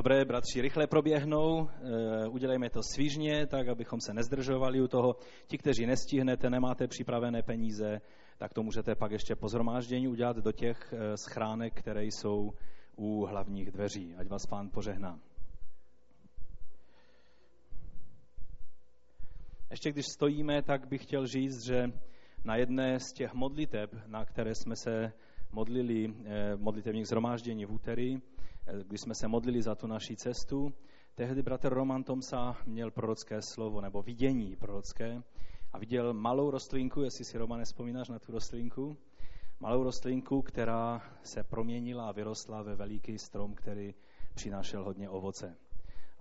Dobré, bratři, rychle proběhnou, e, udělejme to svížně, tak abychom se nezdržovali u toho. Ti, kteří nestihnete, nemáte připravené peníze, tak to můžete pak ještě po zhromáždění udělat do těch e, schránek, které jsou u hlavních dveří. Ať vás pán požehná. Ještě když stojíme, tak bych chtěl říct, že na jedné z těch modliteb, na které jsme se modlili e, modlitevních zhromáždění v úterý, když jsme se modlili za tu naši cestu, tehdy bratr Roman Tomsa měl prorocké slovo, nebo vidění prorocké, a viděl malou rostlinku, jestli si Romane vzpomínáš na tu rostlinku, malou rostlinku, která se proměnila a vyrostla ve veliký strom, který přinášel hodně ovoce.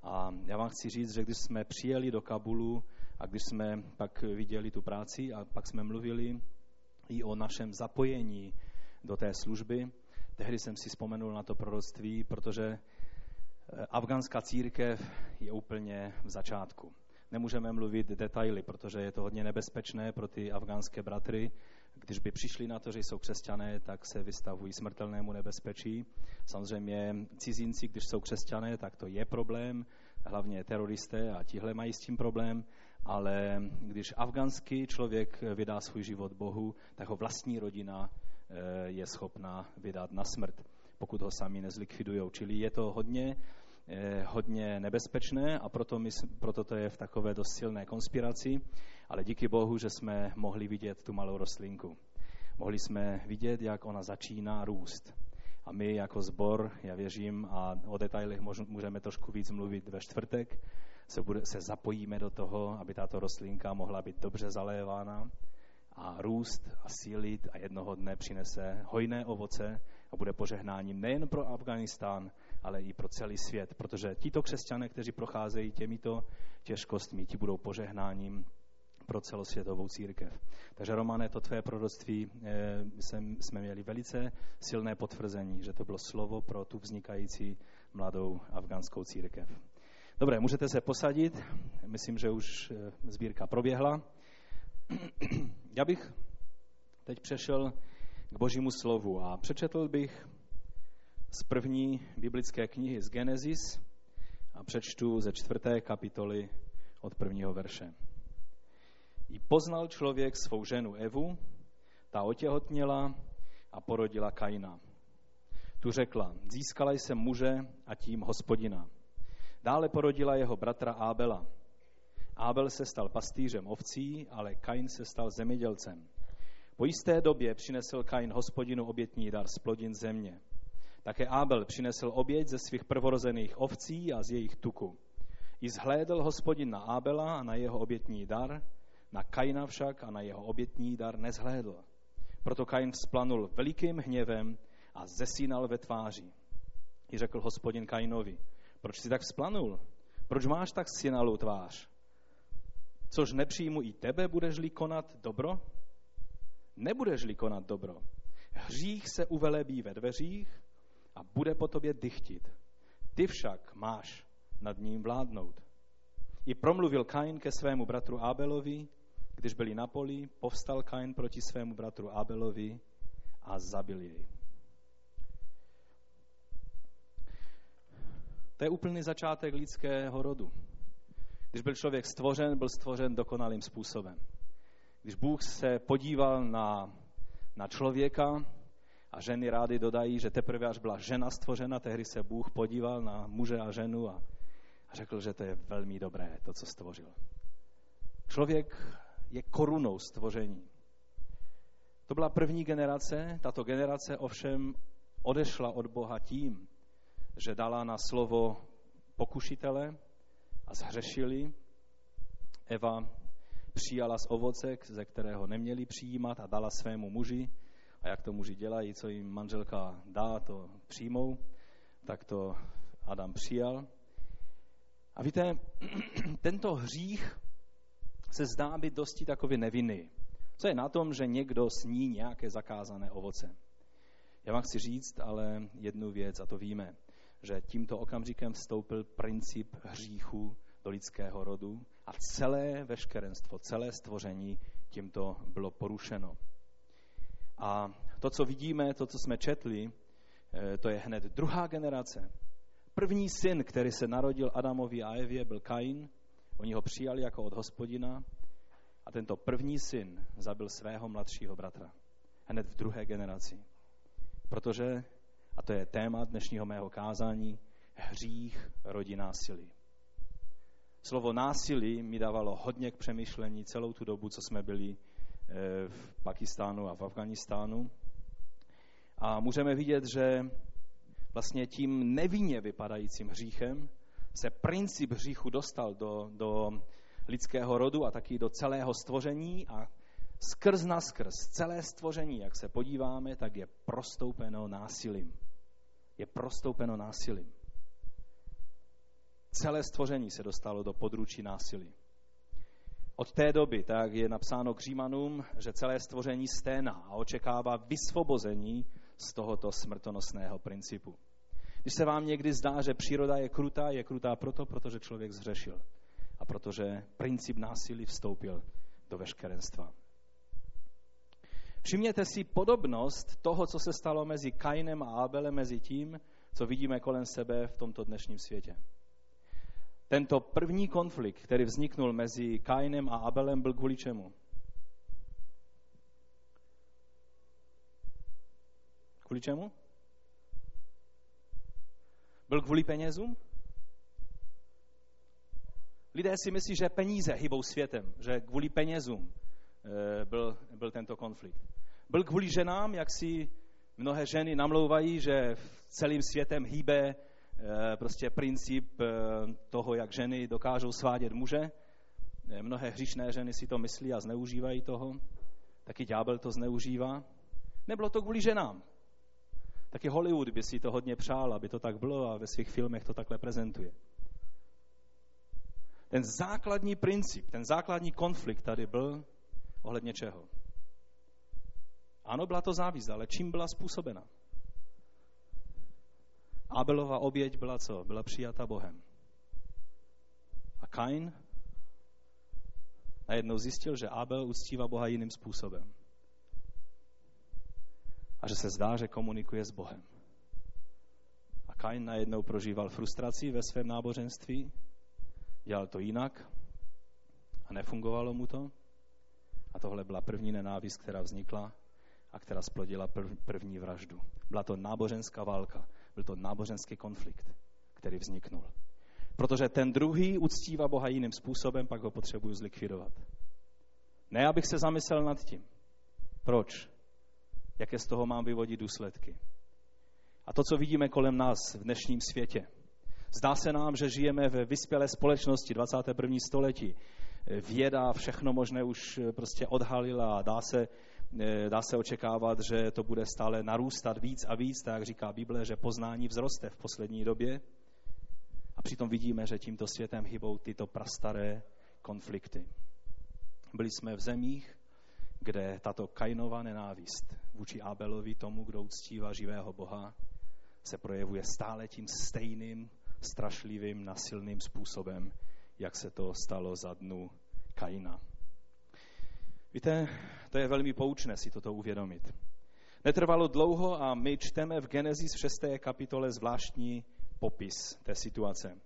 A já vám chci říct, že když jsme přijeli do Kabulu a když jsme pak viděli tu práci a pak jsme mluvili i o našem zapojení do té služby, tehdy jsem si vzpomenul na to proroctví, protože eh, afgánská církev je úplně v začátku. Nemůžeme mluvit detaily, protože je to hodně nebezpečné pro ty afgánské bratry. Když by přišli na to, že jsou křesťané, tak se vystavují smrtelnému nebezpečí. Samozřejmě cizinci, když jsou křesťané, tak to je problém, hlavně teroristé a tihle mají s tím problém, ale když afgánský člověk vydá svůj život Bohu, tak ho vlastní rodina je schopna vydat na smrt, pokud ho sami nezlikvidují. Čili je to hodně, eh, hodně nebezpečné a proto, my, proto to je v takové dost silné konspiraci, ale díky Bohu, že jsme mohli vidět tu malou rostlinku. Mohli jsme vidět, jak ona začíná růst. A my jako zbor, já věřím, a o detailech můžeme trošku víc mluvit ve čtvrtek, se, bude, se zapojíme do toho, aby tato rostlinka mohla být dobře zalévána, a růst a sílit a jednoho dne přinese hojné ovoce a bude požehnáním nejen pro Afganistán, ale i pro celý svět, protože tito křesťané, kteří procházejí těmito těžkostmi, ti budou požehnáním pro celosvětovou církev. Takže Romane, to tvé proroctví eh, jsme měli velice silné potvrzení, že to bylo slovo pro tu vznikající mladou afgánskou církev. Dobré, můžete se posadit. Myslím, že už eh, sbírka proběhla. Já bych teď přešel k Božímu slovu a přečetl bych z první biblické knihy z Genesis a přečtu ze čtvrté kapitoly od prvního verše. I poznal člověk svou ženu Evu, ta otěhotněla a porodila Kaina. Tu řekla, získala jsem muže a tím hospodina. Dále porodila jeho bratra Ábela. Abel se stal pastýřem ovcí, ale Kain se stal zemědělcem. Po jisté době přinesl Kain hospodinu obětní dar z plodin země. Také Abel přinesl oběť ze svých prvorozených ovcí a z jejich tuku. I zhlédl hospodin na Abela a na jeho obětní dar, na Kaina však a na jeho obětní dar nezhlédl. Proto Kain vzplanul velikým hněvem a zesínal ve tváři. I řekl hospodin Kainovi, proč jsi tak vzplanul? Proč máš tak sinalou tvář? Což nepřijmu i tebe, budeš-li konat dobro? Nebudeš-li konat dobro. Hřích se uvelebí ve dveřích a bude po tobě dychtit. Ty však máš nad ním vládnout. I promluvil Kain ke svému bratru Abelovi, když byli na poli, povstal Kain proti svému bratru Abelovi a zabil jej. To je úplný začátek lidského rodu. Když byl člověk stvořen, byl stvořen dokonalým způsobem. Když Bůh se podíval na, na člověka, a ženy rády dodají, že teprve až byla žena stvořena, tehdy se Bůh podíval na muže a ženu a, a řekl, že to je velmi dobré, to, co stvořil. Člověk je korunou stvoření. To byla první generace, tato generace ovšem odešla od Boha tím, že dala na slovo pokušitele, a zhřešili. Eva přijala z ovoce, ze kterého neměli přijímat a dala svému muži. A jak to muži dělají, co jim manželka dá, to přijmou. Tak to Adam přijal. A víte, tento hřích se zdá být dosti takový nevinný. Co je na tom, že někdo sní nějaké zakázané ovoce? Já vám chci říct ale jednu věc, a to víme že tímto okamžikem vstoupil princip hříchu do lidského rodu a celé veškerenstvo, celé stvoření tímto bylo porušeno. A to, co vidíme, to, co jsme četli, eh, to je hned druhá generace. první syn, který se narodil Adamovi a Evě, byl Kain. Oni ho přijali jako od hospodina a tento první syn zabil svého mladšího bratra. Hned v druhé generaci. Protože, a to je téma dnešního mého kázání, hřích rodí násilí. Slovo násilí mi dávalo hodně k přemýšlení celou tu dobu, co jsme byli eh, v Pakistánu a v Afganistánu. A můžeme vidět, že vlastně tím nevinně vypadajícím hříchem se princip hříchu dostal do, do lidského rodu a taky do celého stvoření a skrz na skrz celé stvoření, jak se podíváme, tak je prostoupeno násilím. Je prostoupeno násilím. Celé stvoření se dostalo do područí násilí. Od té doby, tak je napsáno k Římanům, že celé stvoření sténá a očekává vysvobození z tohoto smrtonosného principu. Když se vám někdy zdá, že příroda je krutá, je krutá proto, protože člověk zřešil a protože princip násilí vstoupil do veškerenstva. Všimněte si podobnost toho, co se stalo mezi Kainem a Abelem, mezi tím, co vidíme kolem sebe v tomto dnešním světě. Tento první konflikt, který vzniknul mezi Kainem a Abelem, byl kvůli čemu? Kvůli čemu? Byl kvůli penězům? Lidé si myslí, že peníze hybou světem, že kvůli penězům byl, byl tento konflikt. Byl kvůli ženám, jak si mnohé ženy namlouvají, že celým světem hýbe eh, prostě princip eh, toho, jak ženy dokážou svádět muže. Mnohé hříšné ženy si to myslí a zneužívají toho. Taky ďábel to zneužívá. Nebylo to kvůli ženám. Taky Hollywood by si to hodně přál, aby to tak bylo a ve svých filmech to takhle prezentuje. Ten základní princip, ten základní konflikt tady byl ohledně čeho? Ano, byla to závist, ale čím byla způsobena? Abelova oběť byla co? Byla přijata Bohem. A Kain najednou zjistil, že Abel uctívá Boha jiným způsobem a že se zdá, že komunikuje s Bohem. A Kain najednou prožíval frustraci ve svém náboženství, dělal to jinak a nefungovalo mu to. A tohle byla první nenávist, která vznikla a která splodila první vraždu. Byla to náboženská válka, byl to náboženský konflikt, který vzniknul. Protože ten druhý uctívá Boha jiným způsobem, pak ho potřebuju zlikvidovat. Ne, abych se zamyslel nad tím. Proč? jaké z toho mám vyvodit důsledky. A to, co vidíme kolem nás v dnešním světě. Zdá se nám, že žijeme ve vyspělé společnosti 21. století. Věda všechno možné už prostě odhalila a dá se, dá se očekávat, že to bude stále narůstat víc a víc, tak jak říká Bible, že poznání vzroste v poslední době. A přitom vidíme, že tímto světem hybou tyto prastaré konflikty. Byli jsme v zemích, kde tato Kainová nenávist vůči Abelovi, tomu, kdo uctívá živého Boha, se projevuje stále tím stejným, strašlivým, nasilným způsobem, jak se to stalo za dnu Kaina. Víte, to je velmi poučné si toto uvědomit. Netrvalo dlouho a my čteme v Genesis 6. kapitole zvláštní popis té situace.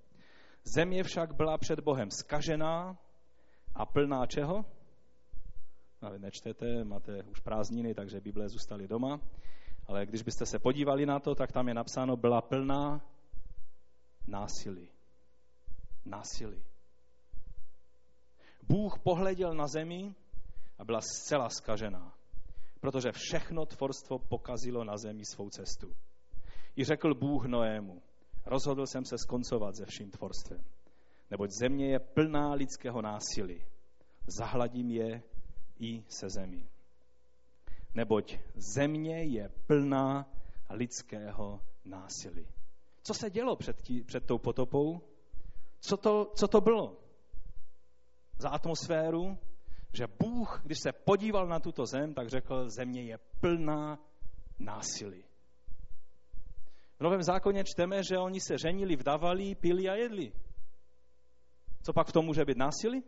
Země však byla před Bohem skažená a plná čeho? ale nečtete, máte už prázdniny, takže Bible zůstaly doma. Ale když byste se podívali na to, tak tam je napsáno, byla plná násilí. Násilí. Bůh pohleděl na zemi a byla zcela skažená, protože všechno tvorstvo pokazilo na zemi svou cestu. I řekl Bůh Noému, rozhodl jsem se skoncovat se vším tvorstvem, neboť země je plná lidského násilí. Zahladím je i se zemí. Neboť země je plná lidského násilí. Co se dělo před, tí, před tou potopou? Co to, co to bylo za atmosféru? Že Bůh, když se podíval na tuto zem, tak řekl, země je plná násilí. V Novém zákoně čteme, že oni se ženili, vdavali, pili a jedli. Co pak v tom může být násilí?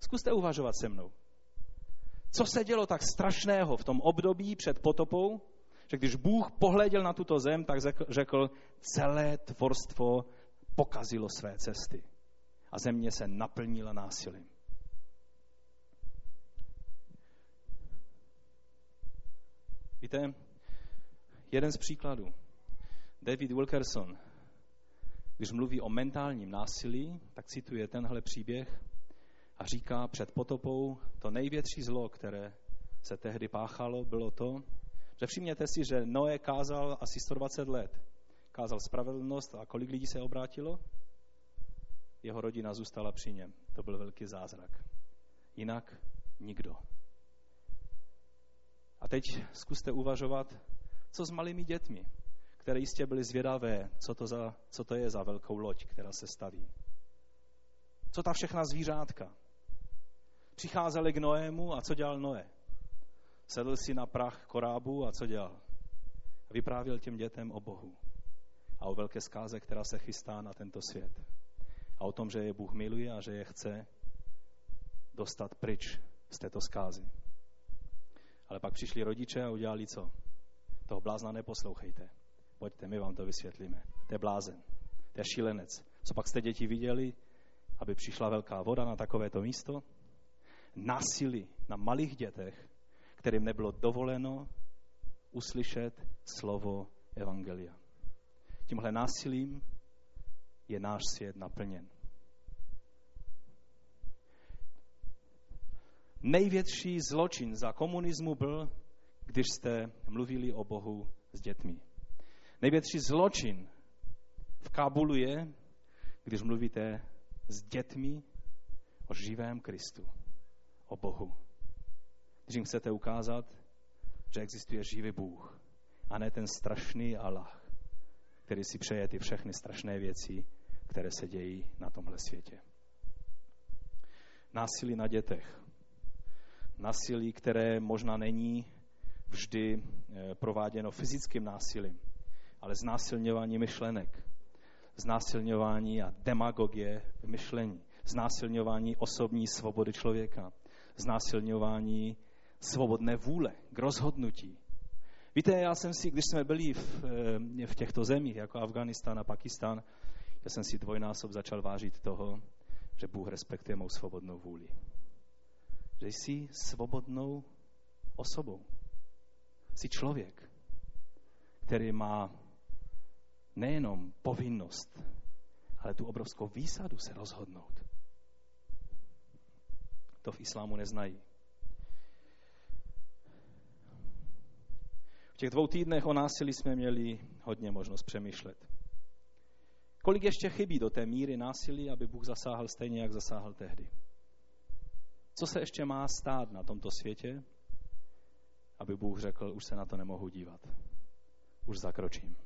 Zkuste uvažovat se mnou. Co se dělo tak strašného v tom období před potopou, že když Bůh pohleděl na tuto zem, tak řekl, celé tvorstvo pokazilo své cesty a země se naplnila násilím. Víte, jeden z příkladů. David Wilkerson, když mluví o mentálním násilí, tak cituje tenhle příběh a říká před potopou, to největší zlo, které se tehdy páchalo, bylo to, že všimněte si, že Noé kázal asi 120 let. Kázal spravedlnost a kolik lidí se obrátilo? Jeho rodina zůstala při něm. To byl velký zázrak. Jinak nikdo. A teď zkuste uvažovat, co s malými dětmi, které jistě byly zvědavé, co to, za, co to je za velkou loď, která se staví. Co ta všechna zvířátka? Přicházeli k Noému a co dělal Noé? Sedl si na prach korábu a co dělal? Vyprávěl těm dětem o Bohu a o velké zkáze, která se chystá na tento svět. A o tom, že je Bůh miluje a že je chce dostat pryč z této zkázy. Ale pak přišli rodiče a udělali co? Toho blázna neposlouchejte. Pojďte, my vám to vysvětlíme. To je blázen. To je šílenec. Co pak jste děti viděli, aby přišla velká voda na takovéto místo? Násilí na malých dětech, kterým nebylo dovoleno uslyšet slovo Evangelia. Tímhle násilím je náš svět naplněn. Největší zločin za komunismu byl, když jste mluvili o Bohu s dětmi. Největší zločin v Kábulu je, když mluvíte s dětmi o živém Kristu, o Bohu. Když jim chcete ukázat, že existuje živý Bůh a ne ten strašný Allah, který si přeje ty všechny strašné věci, které se dějí na tomhle světě. Násilí na dětech. Násilí, které možná není vždy eh, prováděno fyzickým násilím, ale znásilňování myšlenek, znásilňování a demagogie v myšlení, znásilňování osobní svobody člověka, znásilňování svobodné vůle k rozhodnutí. Víte, já jsem si, když jsme byli v, eh, v těchto zemích, jako Afganistán a Pakistán, já jsem si dvojnásob začal vážit toho, že Bůh respektuje mou svobodnou vůli. Že jsi svobodnou osobou. Jsi člověk, který má nejenom povinnost, ale tu obrovskou výsadu se rozhodnout. To v islámu neznají. V těch dvou týdnech o násilí jsme měli hodně možnost přemýšlet. Kolik ještě chybí do té míry násilí, aby Bůh zasáhl stejně, jak zasáhl tehdy? Co se ještě má stát na tomto světě, aby Bůh řekl, už se na to nemohu dívat, už zakročím.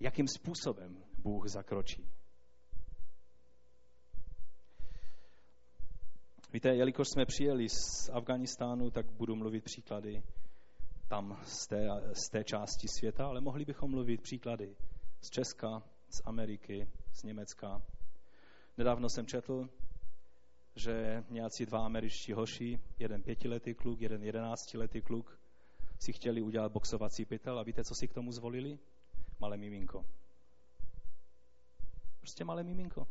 Jakým způsobem Bůh zakročí? Víte, jelikož jsme přijeli z Afganistánu, tak budu mluvit příklady tam z té, z té části světa, ale mohli bychom mluvit příklady z Česka, z Ameriky, z Německa. Nedávno jsem četl, že nějací dva američtí hoši, jeden pětiletý kluk, jeden jedenáctiletý kluk, si chtěli udělat boxovací pytel a víte, co si k tomu zvolili? Malé miminko. Prostě malé miminko.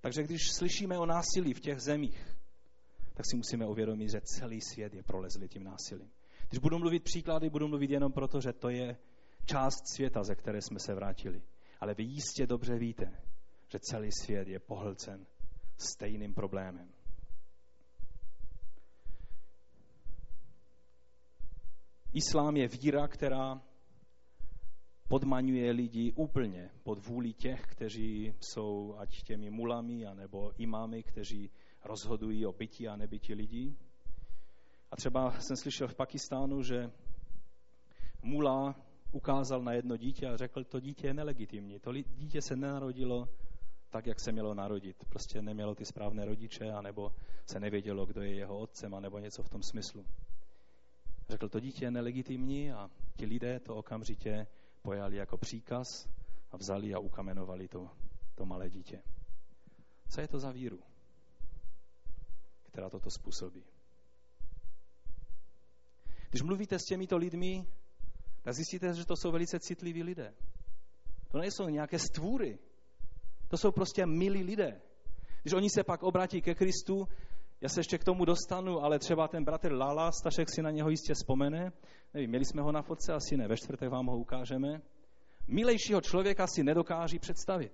Takže když slyšíme o násilí v těch zemích, tak si musíme uvědomit, že celý svět je prolezlý tím násilím. Když budu mluvit příklady, budu mluvit jenom proto, že to je část světa, ze které jsme se vrátili. Ale vy jistě dobře víte, že celý svět je pohlcen stejným problémem. Islám je víra, která podmaňuje lidi úplně pod vůli těch, kteří jsou ať těmi mulami, anebo imámy, kteří rozhodují o bytí a nebytí lidí. A třeba jsem slyšel v Pakistánu, že mula ukázal na jedno dítě a řekl, to dítě je nelegitimní. To dítě se nenarodilo tak, jak se mělo narodit. Prostě nemělo ty správné rodiče, anebo se nevědělo, kdo je jeho otcem, anebo něco v tom smyslu. Řekl, to dítě je nelegitimní a ti lidé to okamžitě pojali jako příkaz a vzali a ukamenovali to, to malé dítě. Co je to za víru, která toto způsobí? Když mluvíte s těmito lidmi, tak zjistíte, že to jsou velice citliví lidé. To nejsou nějaké stvůry. To jsou prostě milí lidé. Když oni se pak obrátí ke Kristu, já se ještě k tomu dostanu, ale třeba ten bratr Lala, Stašek si na něho jistě vzpomene. Nevím, měli jsme ho na fotce, asi ne, ve čtvrtek vám ho ukážeme. Milejšího člověka si nedokáží představit.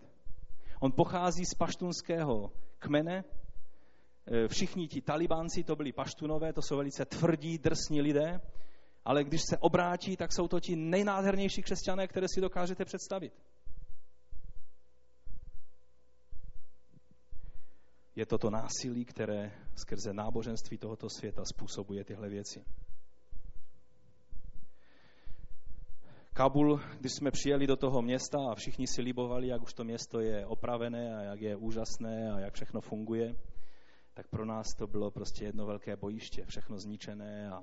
On pochází z paštunského kmene. E, všichni ti talibánci to byli paštunové, to jsou velice tvrdí, drsní lidé, ale když se obrátí, tak jsou to ti nejnádhernější křesťané, které si dokážete představit. Je to to násilí, které skrze náboženství tohoto světa způsobuje tyhle věci. Kabul, když jsme přijeli do toho města a všichni si libovali, jak už to město je opravené a jak je úžasné a jak všechno funguje, tak pro nás to bylo prostě jedno velké bojiště, všechno zničené a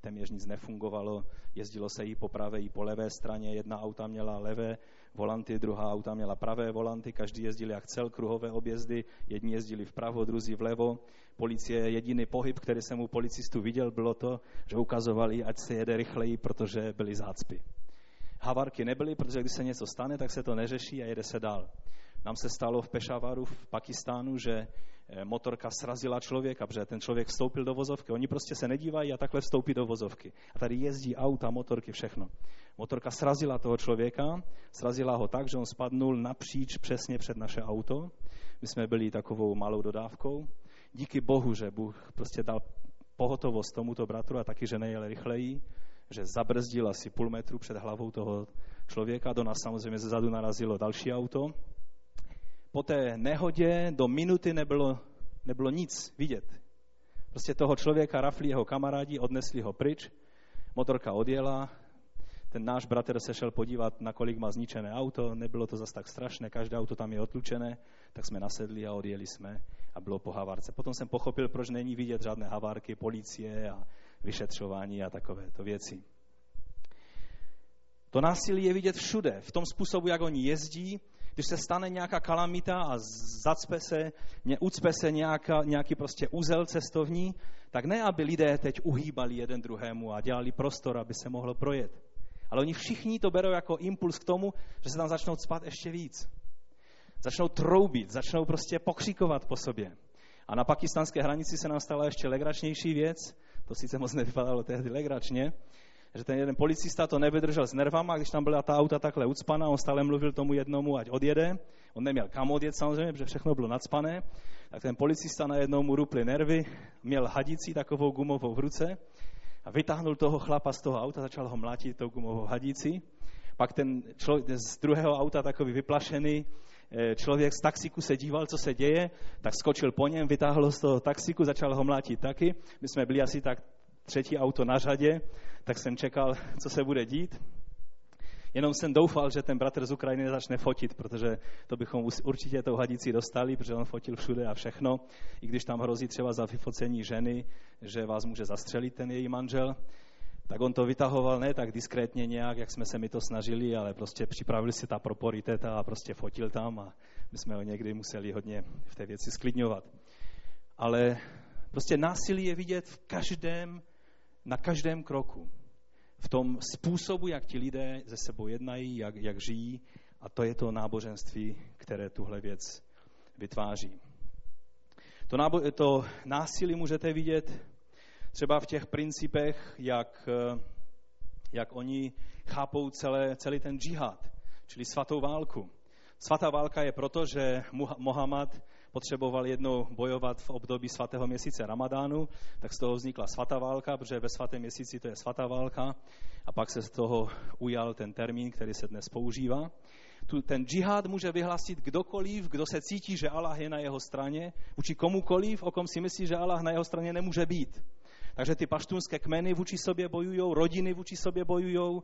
téměř nic nefungovalo. Jezdilo se i po pravé, i po levé straně. Jedna auta měla levé volanty, druhá auta měla pravé volanty, každý jezdil jak cel, kruhové objezdy, jedni jezdili vpravo, druzí vlevo. Policie, jediný pohyb, který jsem u policistů viděl, bylo to, že ukazovali, ať se jede rychleji, protože byly zácpy. Havarky nebyly, protože když se něco stane, tak se to neřeší a jede se dál. Nám se stalo v Pešavaru v Pakistánu, že eh, motorka srazila člověka, protože ten člověk vstoupil do vozovky. Oni prostě se nedívají a takhle vstoupí do vozovky. A tady jezdí auta, motorky, všechno. Motorka srazila toho člověka, srazila ho tak, že on spadnul napříč přesně před naše auto. My jsme byli takovou malou dodávkou. Díky Bohu, že Bůh prostě dal pohotovost tomuto bratru a taky, že nejel rychleji že zabrzdil asi půl metru před hlavou toho člověka. Do nás samozřejmě zezadu narazilo další auto. Po té nehodě do minuty nebylo, nebylo nic vidět. Prostě toho člověka rafli jeho kamarádi, odnesli ho pryč, motorka odjela, ten náš bratr se šel podívat, na kolik má zničené auto, nebylo to zas tak strašné, každé auto tam je otlučené, tak jsme nasedli a odjeli jsme a bylo po havárce. Potom jsem pochopil, proč není vidět žádné havárky, policie a vyšetřování a takovéto věci. To násilí je vidět všude, v tom způsobu, jak oni jezdí, když se stane nějaká kalamita a zacpe se, ucpe se nějaká, nějaký prostě úzel cestovní, tak ne, aby lidé teď uhýbali jeden druhému a dělali prostor, aby se mohlo projet. Ale oni všichni to berou jako impuls k tomu, že se tam začnou cpat ještě víc. Začnou troubit, začnou prostě pokřikovat po sobě. A na pakistanské hranici se nám stala ještě legračnější věc, to sice moc nevypadalo tehdy legračně, že ten jeden policista to nevydržel s nervama, když tam byla ta auta takhle ucpaná, on stále mluvil tomu jednomu, ať odjede. On neměl kam odjet samozřejmě, protože všechno bylo nadspané. Tak ten policista najednou mu ruply nervy, měl hadicí takovou gumovou v ruce a vytáhnul toho chlapa z toho auta, začal ho mlátit tou gumovou hadicí. Pak ten člověk z druhého auta takový vyplašený, Eh, člověk z taxiku se díval, co se děje, tak skočil po něm, vytáhl z toho taxiku, začal ho mlátit taky. My jsme byli asi tak třetí auto na řadě, tak jsem čekal, co se bude dít. Jenom jsem doufal, že ten bratr z Ukrajiny začne fotit, protože to bychom určitě tou hadicí dostali, protože on fotil všude a všechno. I když tam hrozí třeba za vyfocení ženy, že vás může zastřelit ten její manžel, tak on to vytahoval ne tak diskrétně nějak, jak jsme se mi to snažili, ale prostě připravili si ta proporiteta a prostě fotil tam a my jsme ho někdy museli hodně v té věci sklidňovat. Ale prostě násilí je vidět v každém, na každém kroku. V tom způsobu, jak ti lidé ze sebou jednají, jak, jak žijí a to je to náboženství, které tuhle věc vytváří. To, nábo- to násilí můžete vidět třeba v těch principech, jak, eh, jak oni chápou celé, celý ten džihad, čili svatou válku. Svatá válka je proto, že Mohamed potřeboval jednou bojovat v období svatého měsíce Ramadánu, tak z toho vznikla svatá válka, protože ve svatém měsíci to je svatá válka a pak se z toho ujal ten termín, který se dnes používá. Tu, ten džihad může vyhlásit kdokoliv, kdo se cítí, že Allah je na jeho straně, vůči komukoliv, o kom si myslí, že Allah na jeho straně nemůže být. Takže ty paštunské kmeny vůči sobě bojují, rodiny vůči sobě bojují.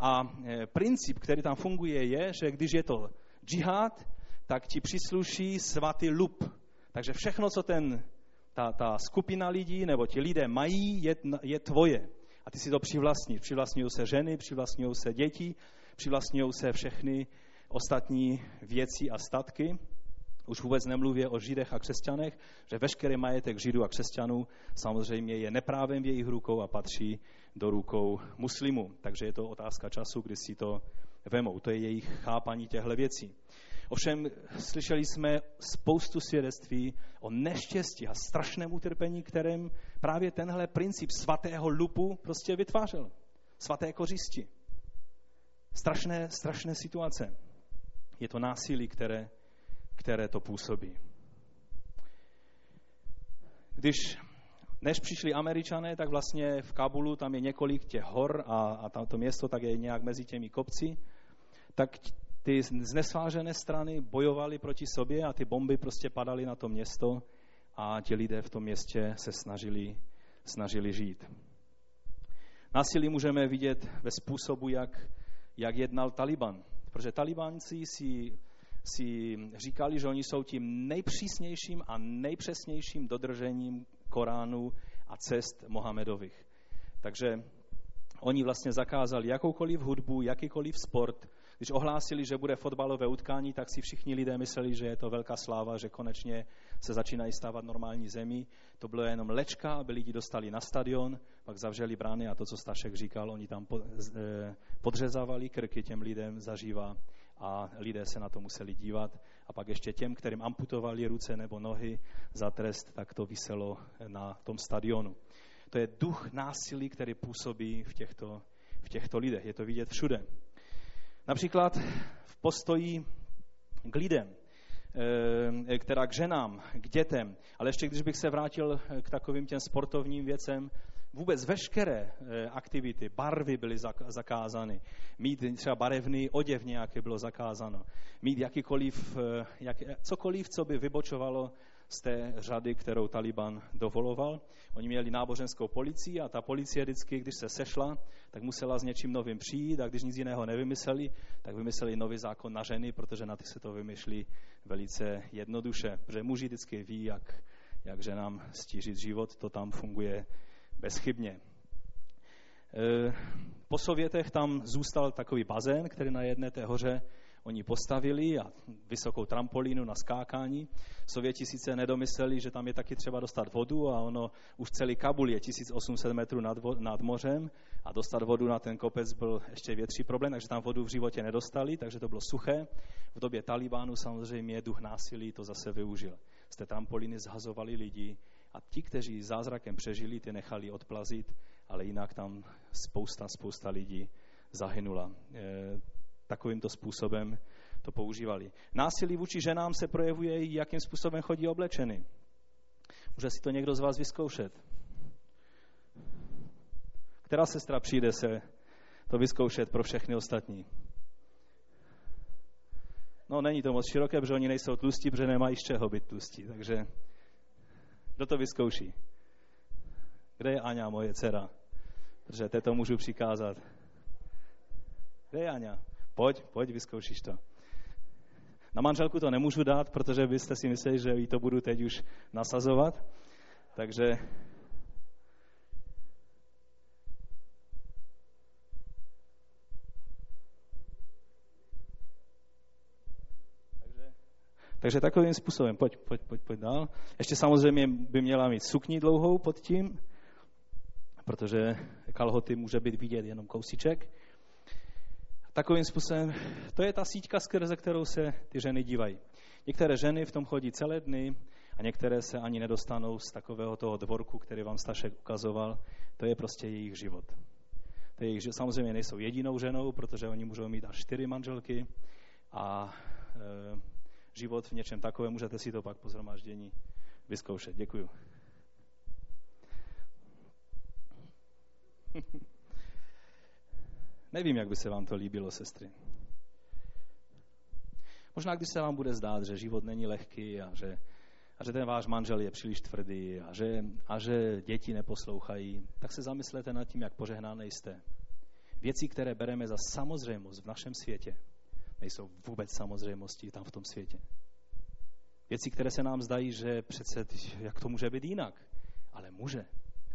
A e, princip, který tam funguje, je, že když je to džihad, tak ti přísluší svatý lup. Takže všechno, co ten, ta, ta skupina lidí nebo ti lidé mají, je, je tvoje. A ty si to přivlastníš. Přivlastňují se ženy, přivlastňují se děti, přivlastňují se všechny ostatní věci a statky. Už vůbec nemluvě o židech a křesťanech, že veškerý majetek židů a křesťanů samozřejmě je neprávem v jejich rukou a patří do rukou muslimů. Takže je to otázka času, kdy si to vemou. To je jejich chápaní těchto věcí. Ovšem slyšeli jsme spoustu svědectví o neštěstí a strašném utrpení, kterým právě tenhle princip svatého lupu prostě vytvářel. Svaté kořisti. Strašné, strašné situace. Je to násilí, které, které to působí. Když než přišli američané, tak vlastně v Kabulu tam je několik těch hor a, a tam to město tak je nějak mezi těmi kopci, tak ty znesvážené strany bojovaly proti sobě a ty bomby prostě padaly na to město a ti lidé v tom městě se snažili, snažili žít. Násilí můžeme vidět ve způsobu, jak, jak jednal Taliban. Protože Talibanci si, si říkali, že oni jsou tím nejpřísnějším a nejpřesnějším dodržením Koránu a cest Mohamedových. Takže oni vlastně zakázali jakoukoliv hudbu, jakýkoliv sport, když ohlásili, že bude fotbalové utkání, tak si všichni lidé mysleli, že je to velká sláva, že konečně se začínají stávat normální zemi. To bylo jenom lečka, aby lidi dostali na stadion, pak zavřeli brány a to, co Stašek říkal, oni tam e, podřezávali krky těm lidem zažívá a lidé se na to museli dívat. A pak ještě těm, kterým amputovali ruce nebo nohy za trest, tak to vyselo na tom stadionu. To je duch násilí, který působí v těchto, v těchto lidech. Je to vidět všude. Například v postoji k lidem, eh, která k ženám, k dětem. Ale ještě když bych se vrátil k takovým těm sportovním věcem, vůbec veškeré eh, aktivity, barvy byly zakázány. Mít třeba barevný oděv nějaký bylo zakázáno. Mít jakýkoliv, eh, jak, cokoliv, co by vybočovalo z té řady, kterou Taliban dovoloval. Oni měli náboženskou policii a ta policie vždycky, když se sešla, tak musela s něčím novým přijít a když nic jiného nevymysleli, tak vymysleli nový zákon na ženy, protože na ty se to vymyšlí velice jednoduše. Protože muži vždycky ví, jak, jak ženám stížit život, to tam funguje bezchybně. E, po Sovětech tam zůstal takový bazén, který na jedné té hoře oni postavili a vysokou trampolínu na skákání. Sověti sice nedomysleli, že tam je taky třeba dostat vodu a ono už celý Kabul je 1800 metrů nad, vo, nad mořem a dostat vodu na ten kopec byl ještě větší problém, takže tam vodu v životě nedostali, takže to bylo suché. V době Talibánu samozřejmě duch násilí to zase využil. Z té trampolíny zhazovali lidi a ti, kteří zázrakem přežili, ty nechali odplazit, ale jinak tam spousta, spousta lidí zahynula. Takovýmto způsobem to používali. Násilí vůči ženám se projevuje i jakým způsobem chodí oblečeny. Může si to někdo z vás vyzkoušet. Která sestra přijde se to vyzkoušet pro všechny ostatní? No, není to moc široké, protože oni nejsou tlustí, protože nemají z čeho být tlustí. Takže kdo to vyzkouší? Kde je Aňa, moje dcera? Protože té to můžu přikázat. Kde je Aňa? Pojď, pojď, vyzkoušíš to. Na manželku to nemůžu dát, protože byste si mysleli, že jí to budu teď už nasazovat. Takže Takže takovým způsobem, pojď, pojď, pojď, pojď dál. Ještě samozřejmě by měla mít sukni dlouhou pod tím, protože kalhoty může být vidět jenom kousíček. Takovým způsobem, to je ta síťka, skrze kterou se ty ženy dívají. Některé ženy v tom chodí celé dny a některé se ani nedostanou z takového toho dvorku, který vám Stašek ukazoval. To je prostě jejich život. To je jejich, samozřejmě nejsou jedinou ženou, protože oni můžou mít až čtyři manželky a e, život v něčem takovém, můžete si to pak po zhromáždění vyzkoušet. Děkuju. Nevím, jak by se vám to líbilo, sestry. Možná, když se vám bude zdát, že život není lehký a že, a že ten váš manžel je příliš tvrdý a že, a že děti neposlouchají, tak se zamyslete nad tím, jak požehnány jste. Věci, které bereme za samozřejmost v našem světě, nejsou vůbec samozřejmostí tam v tom světě. Věci, které se nám zdají, že přece, jak to může být jinak? Ale může.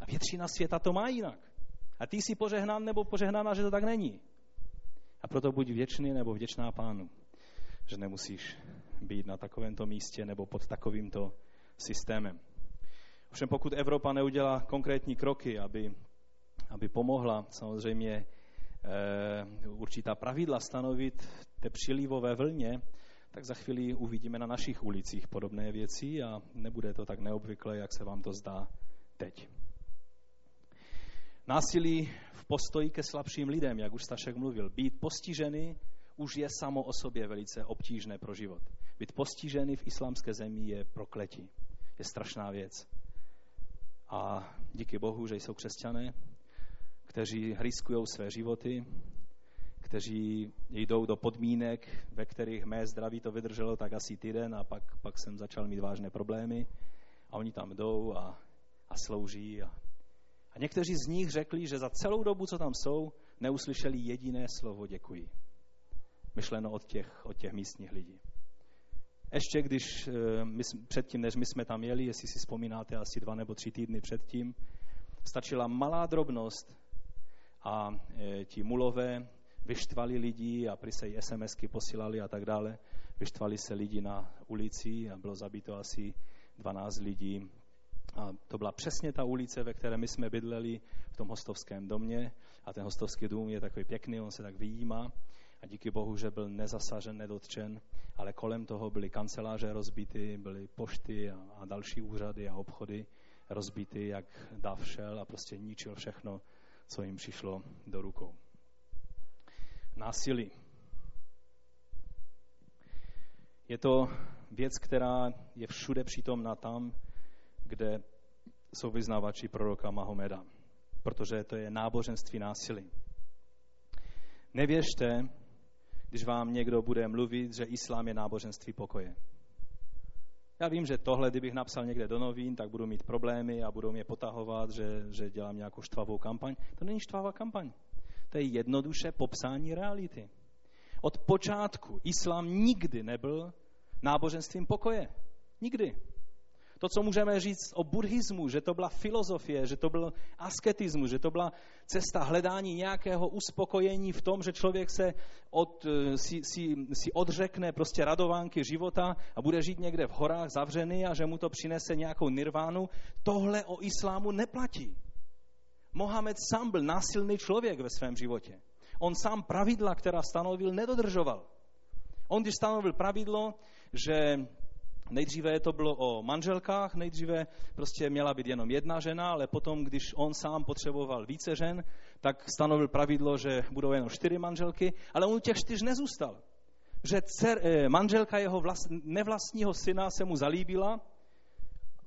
A většina světa to má jinak. A ty jsi požehnán nebo požehnána, že to tak není. A proto buď věčný nebo vděčná pánu, že nemusíš být na takovémto místě nebo pod takovýmto systémem. Ovšem pokud Evropa neudělá konkrétní kroky, aby, aby pomohla samozřejmě e, určitá pravidla stanovit té přílivové vlně, tak za chvíli uvidíme na našich ulicích podobné věci a nebude to tak neobvyklé, jak se vám to zdá teď. Násilí v postoji ke slabším lidem, jak už Stašek mluvil, být postižený už je samo o sobě velice obtížné pro život. Být postižený v islámské zemi je prokletí. Je strašná věc. A díky Bohu, že jsou křesťané, kteří riskují své životy, kteří jdou do podmínek, ve kterých mé zdraví to vydrželo tak asi týden a pak, pak jsem začal mít vážné problémy. A oni tam jdou a, a slouží. A, a někteří z nich řekli, že za celou dobu, co tam jsou, neuslyšeli jediné slovo děkuji. Myšleno od těch, od těch místních lidí. Ještě když eh, my, předtím, než my jsme tam jeli, jestli si vzpomínáte, asi dva nebo tři týdny předtím, stačila malá drobnost a e, ti mulové vyštvali lidi a prý se i SMSky posílali a tak dále. Vyštvali se lidi na ulici a bylo zabito asi 12 lidí. A to byla přesně ta ulice, ve které my jsme bydleli v tom hostovském domě. A ten hostovský dům je takový pěkný, on se tak vyjímá. A díky Bohu, že byl nezasažen, nedotčen, ale kolem toho byly kanceláře rozbity, byly pošty a, a další úřady a obchody rozbity, jak dav šel a prostě ničil všechno, co jim přišlo do rukou násilí. Je to věc, která je všude přítomná tam, kde jsou vyznávači proroka Mahomeda, protože to je náboženství násilí. Nevěřte, když vám někdo bude mluvit, že islám je náboženství pokoje. Já vím, že tohle, kdybych napsal někde do novin, tak budu mít problémy a budou mě potahovat, že, že dělám nějakou štvavou kampaň. To není štvavá kampaň. To je jednoduše popsání reality. Od počátku islám nikdy nebyl náboženstvím pokoje. Nikdy. To, co můžeme říct o buddhismu, že to byla filozofie, že to byl asketismus, že to byla cesta hledání nějakého uspokojení v tom, že člověk se od, eh, si, si, si odřekne prostě radovánky života a bude žít někde v horách zavřený a že mu to přinese nějakou nirvánu, tohle o islámu neplatí. Mohamed sám byl násilný člověk ve svém životě. On sám pravidla, která stanovil, nedodržoval. On, když stanovil pravidlo, že nejdříve to bylo o manželkách, nejdříve prostě měla být jenom jedna žena, ale potom, když on sám potřeboval více žen, tak stanovil pravidlo, že budou jenom čtyři manželky, ale on u těch čtyř nezůstal. Že dcer, eh, manželka jeho vlast, nevlastního syna se mu zalíbila,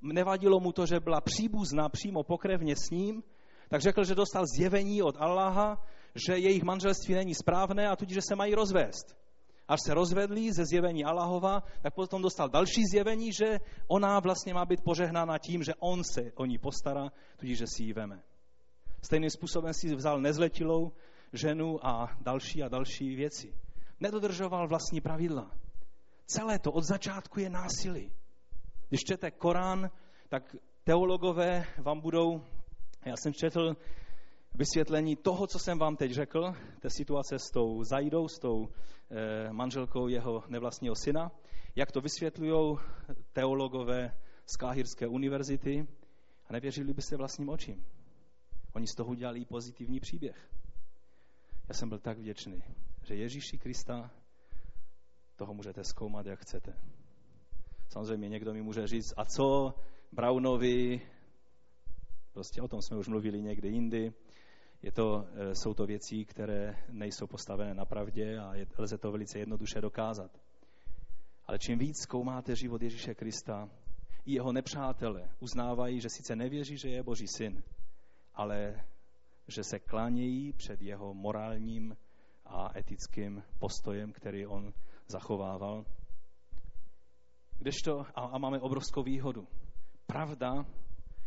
nevadilo mu to, že byla příbuzná přímo pokrevně s ním, tak řekl, že dostal zjevení od Allaha, že jejich manželství není správné a tudíž, že se mají rozvést. Až se rozvedli ze zjevení Allahova, tak potom dostal další zjevení, že ona vlastně má být požehnána tím, že on se o ní postará, tudíž, že si ji veme. Stejným způsobem si vzal nezletilou ženu a další a další věci. Nedodržoval vlastní pravidla. Celé to od začátku je násilí. Když čtete Korán, tak teologové vám budou já jsem četl vysvětlení toho, co jsem vám teď řekl, té situace s tou Zajdou, s tou e, manželkou jeho nevlastního syna, jak to vysvětlují teologové z Káhirské univerzity a nevěřili byste vlastním očím. Oni z toho udělali pozitivní příběh. Já jsem byl tak vděčný, že Ježíši Krista toho můžete zkoumat, jak chcete. Samozřejmě někdo mi může říct, a co Brownovi, Prostě o tom jsme už mluvili někdy jindy. Je to, e, jsou to věci, které nejsou postavené na pravdě a je, lze to velice jednoduše dokázat. Ale čím víc zkoumáte život Ježíše Krista, i jeho nepřátelé uznávají, že sice nevěří, že je Boží syn, ale že se klánějí před jeho morálním a etickým postojem, který on zachovával. Kdežto, a, a máme obrovskou výhodu. Pravda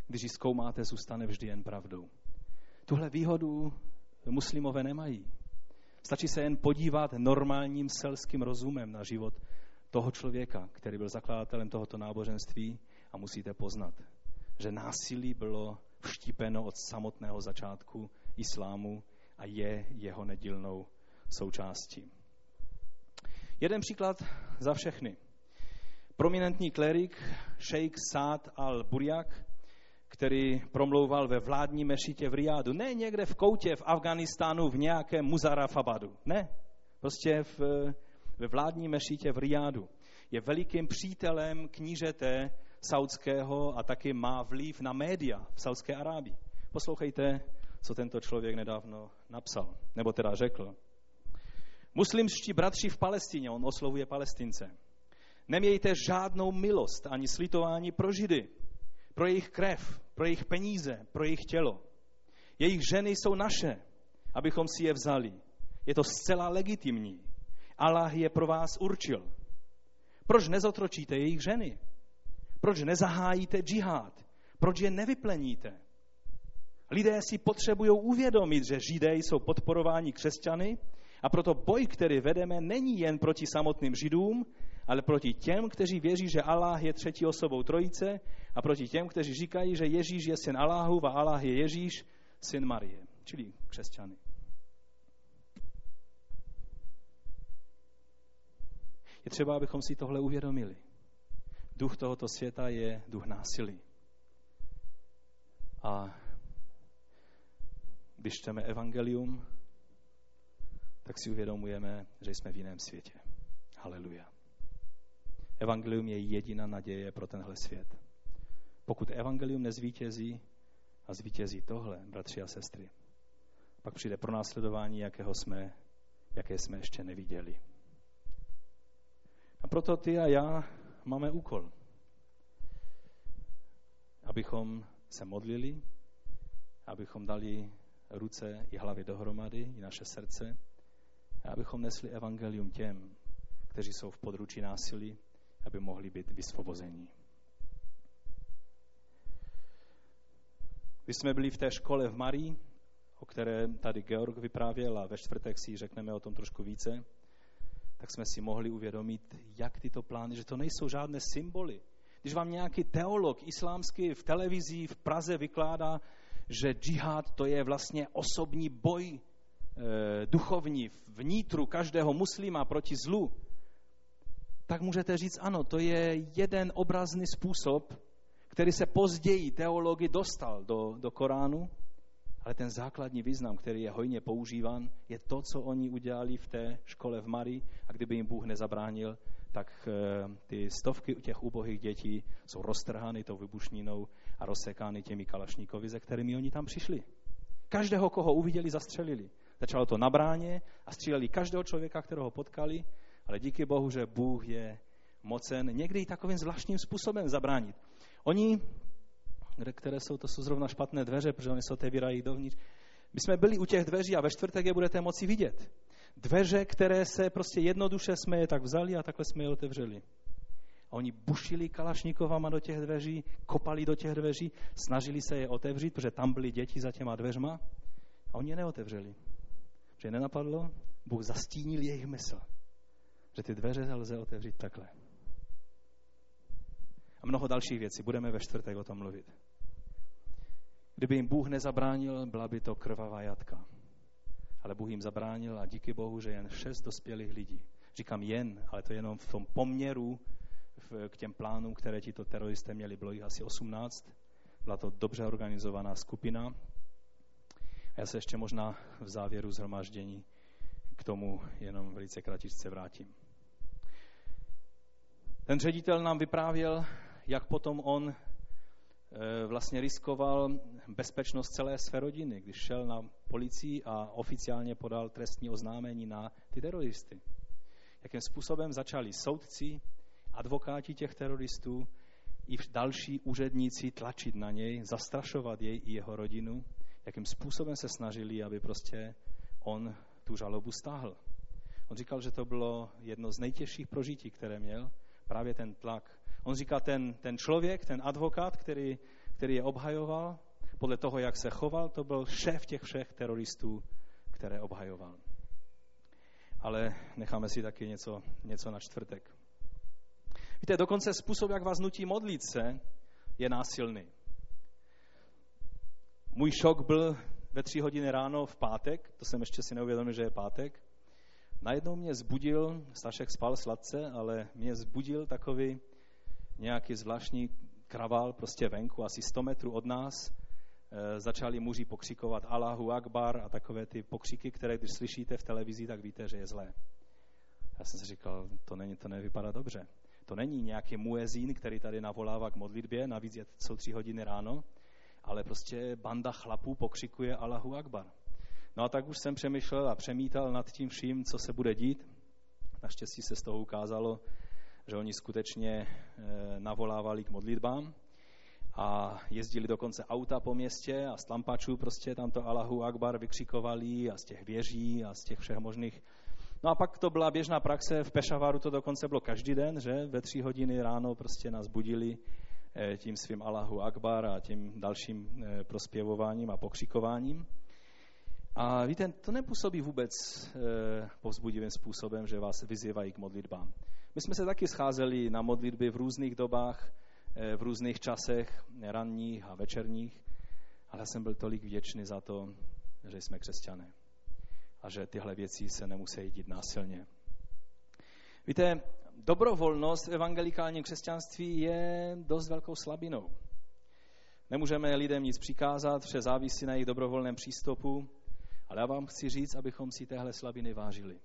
když ji zkoumáte, zůstane vždy jen pravdou. Tuhle výhodu muslimové nemají. Stačí se jen podívat normálním selským rozumem na život toho člověka, který byl zakladatelem tohoto náboženství a musíte poznat, že násilí bylo vštípeno od samotného začátku islámu a je jeho nedílnou součástí. Jeden příklad za všechny. Prominentní klerik Sheikh Saad al-Burjak, který promlouval ve vládní mešitě v Riádu. Ne někde v koutě v Afganistánu v nějakém Muzarafabadu. Ne. Prostě v, ve vládní mešitě v Riádu. Je velikým přítelem knížete saudského a taky má vliv na média v Saudské Arábii. Poslouchejte, co tento člověk nedávno napsal, nebo teda řekl. Muslimští bratři v Palestině, on oslovuje Palestince, nemějte žádnou milost ani slitování pro Židy, pro jejich krev, pro jejich peníze, pro jejich tělo. Jejich ženy jsou naše, abychom si je vzali. Je to zcela legitimní. Allah je pro vás určil. Proč nezotročíte jejich ženy? Proč nezahájíte džihad? Proč je nevypleníte? Lidé si potřebují uvědomit, že Židé jsou podporováni křesťany a proto boj, který vedeme, není jen proti samotným Židům, ale proti těm, kteří věří, že Allah je třetí osobou trojice a proti těm, kteří říkají, že Ježíš je syn Allahu a Allah je Ježíš, syn Marie, čili křesťany. Je třeba, abychom si tohle uvědomili. Duch tohoto světa je duch násilí. A když čteme evangelium, tak si uvědomujeme, že jsme v jiném světě. Haleluja. Evangelium je jediná naděje pro tenhle svět. Pokud evangelium nezvítězí a zvítězí tohle, bratři a sestry, pak přijde pro následování, jakého jsme, jaké jsme ještě neviděli. A proto ty a já máme úkol, abychom se modlili, abychom dali ruce i hlavy dohromady, i naše srdce, a abychom nesli evangelium těm, kteří jsou v područí násilí, aby mohli být vysvobození. Když jsme byli v té škole v Marii, o které tady Georg vyprávěl a ve čtvrtek si řekneme o tom trošku více, tak jsme si mohli uvědomit, jak tyto plány, že to nejsou žádné symboly. Když vám nějaký teolog islámský v televizi v Praze vykládá, že džihad to je vlastně osobní boj e, duchovní vnitru každého muslima proti zlu, tak můžete říct, ano, to je jeden obrazný způsob, který se později teologi dostal do, do Koránu, ale ten základní význam, který je hojně používán, je to, co oni udělali v té škole v Marii a kdyby jim Bůh nezabránil, tak e, ty stovky těch ubohých dětí jsou roztrhány tou vybušninou a rozsekány těmi kalašníkovi, ze kterými oni tam přišli. Každého, koho uviděli, zastřelili. Začalo to na bráně a stříleli každého člověka, kterého potkali ale díky Bohu, že Bůh je mocen někdy takovým zvláštním způsobem zabránit. Oni, které jsou, to jsou zrovna špatné dveře, protože oni se otevírají dovnitř. My jsme byli u těch dveří a ve čtvrtek je budete moci vidět. Dveře, které se prostě jednoduše jsme je tak vzali a takhle jsme je otevřeli. A oni bušili kalašníkovama do těch dveří, kopali do těch dveří, snažili se je otevřít, protože tam byly děti za těma dveřma a oni je neotevřeli. Že nenapadlo, Bůh zastínil jejich mysl že ty dveře lze otevřít takhle. A mnoho dalších věcí. Budeme ve čtvrtek o tom mluvit. Kdyby jim Bůh nezabránil, byla by to krvavá jatka. Ale Bůh jim zabránil a díky Bohu, že jen šest dospělých lidí. Říkám jen, ale to jenom v tom poměru k těm plánům, které tito teroristé měli. Bylo jich asi 18. Byla to dobře organizovaná skupina. A já se ještě možná v závěru zhromáždění k tomu jenom velice kratičce vrátím. Ten ředitel nám vyprávěl, jak potom on e, vlastně riskoval bezpečnost celé své rodiny, když šel na policii a oficiálně podal trestní oznámení na ty teroristy. Jakým způsobem začali soudci, advokáti těch teroristů i další úředníci tlačit na něj, zastrašovat jej i jeho rodinu, jakým způsobem se snažili, aby prostě on tu žalobu stáhl. On říkal, že to bylo jedno z nejtěžších prožití, které měl, právě ten tlak. On říká, ten, ten člověk, ten advokát, který, který je obhajoval, podle toho, jak se choval, to byl šéf těch všech teroristů, které obhajoval. Ale necháme si taky něco, něco na čtvrtek. Víte, dokonce způsob, jak vás nutí modlit se, je násilný. Můj šok byl ve tři hodiny ráno v pátek, to jsem ještě si neuvědomil, že je pátek, Najednou mě zbudil, Stašek spal sladce, ale mě zbudil takový, nějaký zvláštní kraval prostě venku, asi 100 metrů od nás, e, začali muži pokřikovat Allahu Akbar a takové ty pokřiky, které když slyšíte v televizi, tak víte, že je zlé. Já jsem si říkal, to, není, to nevypadá dobře. To není nějaký muezín, který tady navolává k modlitbě, navíc je, jsou tři hodiny ráno, ale prostě banda chlapů pokřikuje Allahu Akbar. No a tak už jsem přemýšlel a přemítal nad tím vším, co se bude dít. Naštěstí se z toho ukázalo, že oni skutečně eh, navolávali k modlitbám a jezdili dokonce auta po městě a z tlampačů prostě tam to Allahu Akbar vykřikovali a z těch věží a z těch všech možných. No a pak to byla běžná praxe, v Pešavaru to dokonce bylo každý den, že ve tři hodiny ráno prostě nás budili eh, tím svým Allahu Akbar a tím dalším eh, prospěvováním a pokřikováním. A víte, to nepůsobí vůbec povzbudivým způsobem, že vás vyzývají k modlitbám. My jsme se taky scházeli na modlitby v různých dobách, eh, v různých časech, ranních a večerních, ale jsem byl tolik vděčný za to, že jsme křesťané a že tyhle věci se nemusí dít násilně. Víte, dobrovolnost v evangelikálním křesťanství je dost velkou slabinou. Nemůžeme lidem nic přikázat, vše závisí na jejich dobrovolném přístupu, ale já vám chci říct, abychom si téhle slabiny vážili.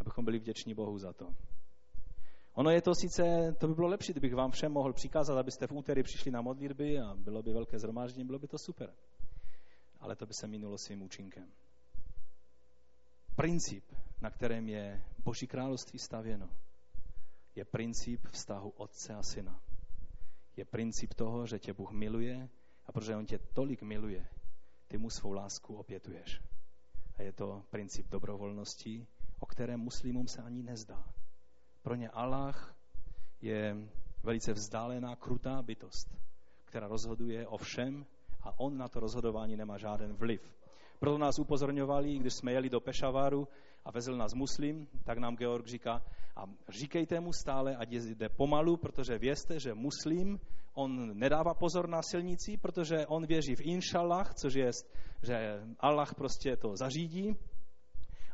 Abychom byli vděční Bohu za to. Ono je to sice, to by bylo lepší, kdybych vám všem mohl přikázat, abyste v úterý přišli na modlitby a bylo by velké zhromáždění, bylo by to super. Ale to by se minulo svým účinkem. Princip, na kterém je Boží království stavěno, je princip vztahu otce a syna. Je princip toho, že tě Bůh miluje a protože On tě tolik miluje, ty mu svou lásku opětuješ. A je to princip dobrovolnosti, o kterém muslimům se ani nezdá. Pro ně Allah je velice vzdálená, krutá bytost, která rozhoduje o všem a on na to rozhodování nemá žádný vliv. Proto nás upozorňovali, když jsme jeli do Pešavaru a vezl nás muslim, tak nám Georg říká, a říkejte mu stále, ať jde pomalu, protože vězte, že muslim, on nedává pozor na silnici, protože on věří v inshallah, což je, že Allah prostě to zařídí.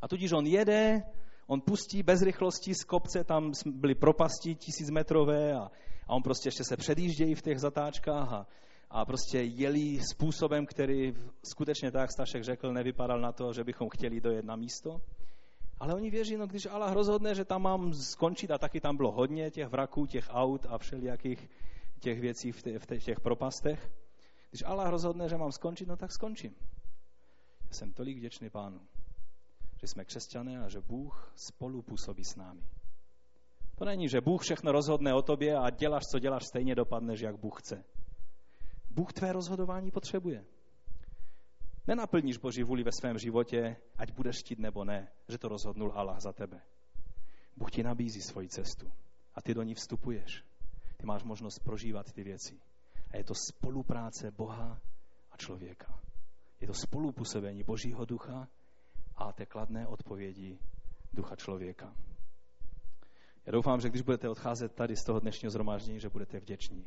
A tudíž on jede on pustí bez rychlosti z kopce, tam byly propasti tisícmetrové a, a on prostě ještě se předjíždějí v těch zatáčkách a, a prostě jeli způsobem, který skutečně, tak Stašek řekl, nevypadal na to, že bychom chtěli dojet na místo. Ale oni věří, no když Allah rozhodne, že tam mám skončit, a taky tam bylo hodně těch vraků, těch aut a všelijakých těch věcí v, v těch propastech, když Allah rozhodne, že mám skončit, no tak skončím. Já jsem tolik vděčný pánu že jsme křesťané a že Bůh spolu působí s námi. To není, že Bůh všechno rozhodne o tobě a děláš, co děláš, stejně dopadneš, jak Bůh chce. Bůh tvé rozhodování potřebuje. Nenaplníš Boží vůli ve svém životě, ať budeš chtít nebo ne, že to rozhodnul Allah za tebe. Bůh ti nabízí svoji cestu a ty do ní vstupuješ. Ty máš možnost prožívat ty věci. A je to spolupráce Boha a člověka. Je to spolupůsobení Božího ducha a té kladné odpovědi ducha člověka. Já doufám, že když budete odcházet tady z toho dnešního zhromáždění, že budete vděční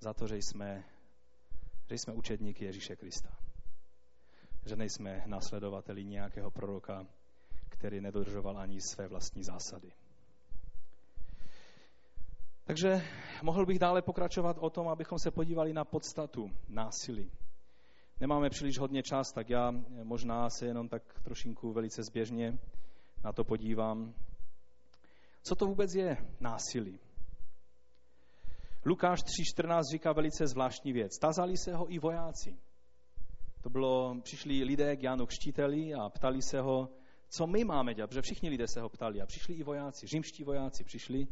za to, že jsme, že jsme učedníky Ježíše Krista. Že nejsme následovateli nějakého proroka, který nedodržoval ani své vlastní zásady. Takže mohl bych dále pokračovat o tom, abychom se podívali na podstatu násilí nemáme příliš hodně čas, tak já možná se jenom tak trošinku velice zběžně na to podívám. Co to vůbec je násilí? Lukáš 3.14 říká velice zvláštní věc. Tazali se ho i vojáci. To bylo, přišli lidé k Jánu Křtíteli a ptali se ho, co my máme dělat, protože všichni lidé se ho ptali a přišli i vojáci, římští vojáci přišli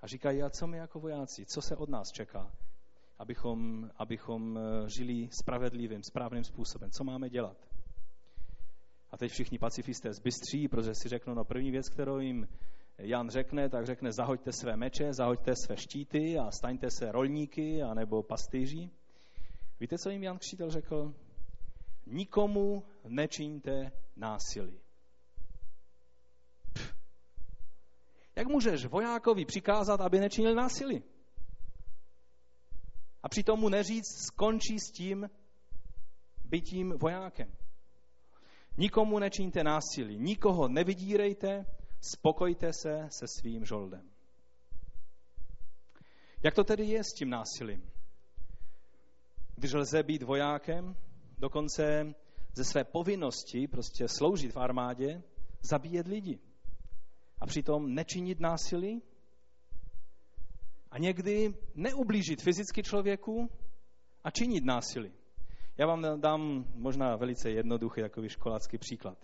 a říkají, a co my jako vojáci, co se od nás čeká? abychom, abychom eh, žili spravedlivým, správným způsobem. Co máme dělat? A teď všichni pacifisté zbystří, protože si řeknou, no první věc, kterou jim Jan řekne, tak řekne, zahoďte své meče, zahoďte své štíty a staňte se rolníky anebo pastýři. Víte, co jim Jan Křtítel řekl? Nikomu nečiňte násilí. Pff. Jak můžeš vojákovi přikázat, aby nečinil násilí? a přitom mu neříct, skončí s tím bytím vojákem. Nikomu nečiňte násilí, nikoho nevydírejte, spokojte se se svým žoldem. Jak to tedy je s tím násilím? Když lze být vojákem, dokonce ze své povinnosti prostě sloužit v armádě, zabíjet lidi. A přitom nečinit násilí a někdy neublížit fyzicky člověku a činit násilí. Já vám dám možná velice jednoduchý takový školácký příklad.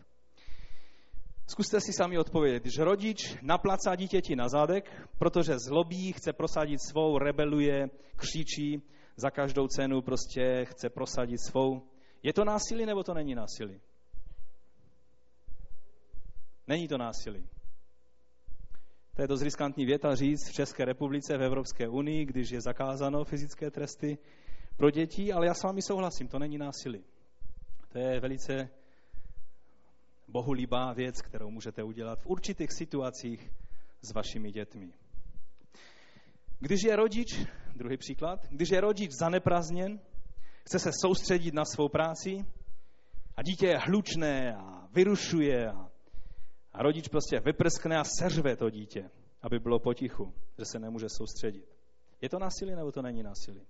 Zkuste si sami odpovědět. Když rodič naplacá dítěti na zadek, protože zlobí, chce prosadit svou, rebeluje, křičí, za každou cenu prostě chce prosadit svou, je to násilí nebo to není násilí? Není to násilí. To je dost riskantní věta říct v České republice, v Evropské unii, když je zakázáno fyzické tresty pro děti, ale já s vámi souhlasím, to není násilí. To je velice bohulibá věc, kterou můžete udělat v určitých situacích s vašimi dětmi. Když je rodič, druhý příklad, když je rodič zaneprazněn, chce se soustředit na svou práci a dítě je hlučné a vyrušuje a, a rodič prostě vyprskne a seřve to dítě, aby bylo potichu, že se nemůže soustředit. Je to násilí nebo to není násilí?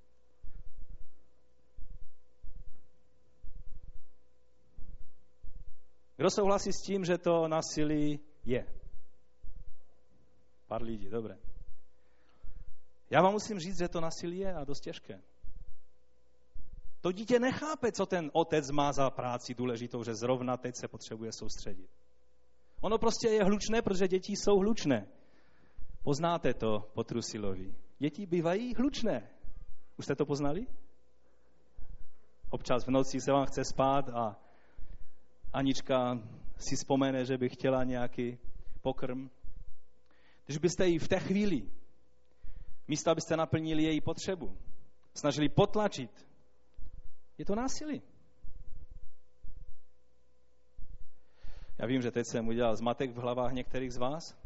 Kdo souhlasí s tím, že to násilí je? Pár lidí, dobré. Já vám musím říct, že to násilí je a dost těžké. To dítě nechápe, co ten otec má za práci důležitou, že zrovna teď se potřebuje soustředit. Ono prostě je hlučné, protože děti jsou hlučné. Poznáte to po Trusilovi. Děti bývají hlučné. Už jste to poznali? Občas v noci se vám chce spát a Anička si vzpomene, že by chtěla nějaký pokrm. Když byste ji v té chvíli, místo abyste naplnili její potřebu, snažili potlačit, je to násilí. Já vím, že teď jsem udělal zmatek v hlavách některých z vás.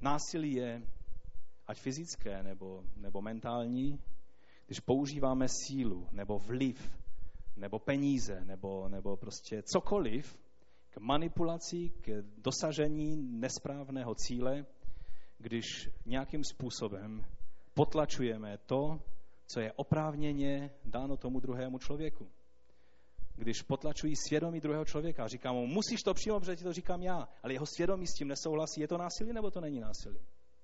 Násilí je, ať fyzické nebo, nebo mentální, když používáme sílu nebo vliv nebo peníze, nebo, nebo prostě cokoliv k manipulaci, k dosažení nesprávného cíle, když nějakým způsobem potlačujeme to, co je oprávněně dáno tomu druhému člověku. Když potlačují svědomí druhého člověka, říkám mu, musíš to přijmout, protože ti to říkám já, ale jeho svědomí s tím nesouhlasí, je to násilí nebo to není násilí?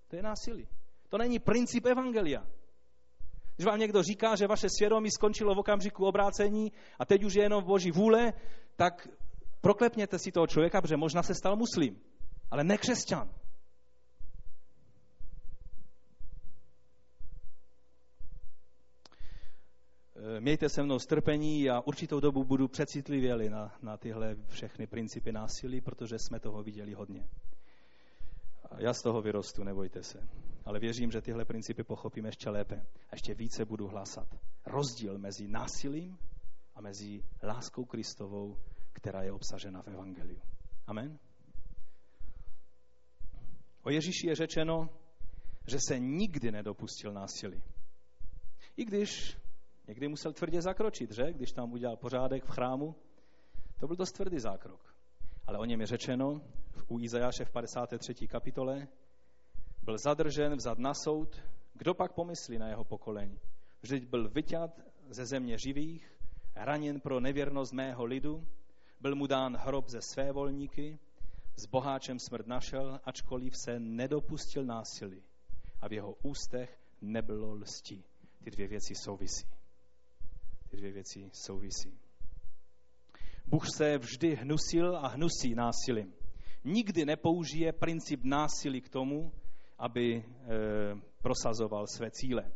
To je násilí. To není princip evangelia. Když vám někdo říká, že vaše svědomí skončilo v okamžiku obrácení a teď už je jenom boží vůle, tak proklepněte si toho člověka, protože možná se stal muslim, ale ne křesťan. Mějte se mnou strpení a určitou dobu budu přecitlivěli na, na tyhle všechny principy násilí, protože jsme toho viděli hodně. Já z toho vyrostu, nebojte se ale věřím, že tyhle principy pochopíme ještě lépe. A ještě více budu hlásat rozdíl mezi násilím a mezi láskou Kristovou, která je obsažena v Evangeliu. Amen. O Ježíši je řečeno, že se nikdy nedopustil násilí. I když někdy musel tvrdě zakročit, že? Když tam udělal pořádek v chrámu, to byl dost tvrdý zákrok. Ale o něm je řečeno u Izajáše v 53. kapitole, byl zadržen, vzat na soud, kdo pak pomyslí na jeho pokolení? Vždyť byl vyťat ze země živých, raněn pro nevěrnost mého lidu, byl mu dán hrob ze své volníky, s boháčem smrt našel, ačkoliv se nedopustil násilí a v jeho ústech nebylo lsti. Ty dvě věci souvisí. Ty dvě věci souvisí. Bůh se vždy hnusil a hnusí násilím. Nikdy nepoužije princip násilí k tomu, aby eh, prosazoval své cíle.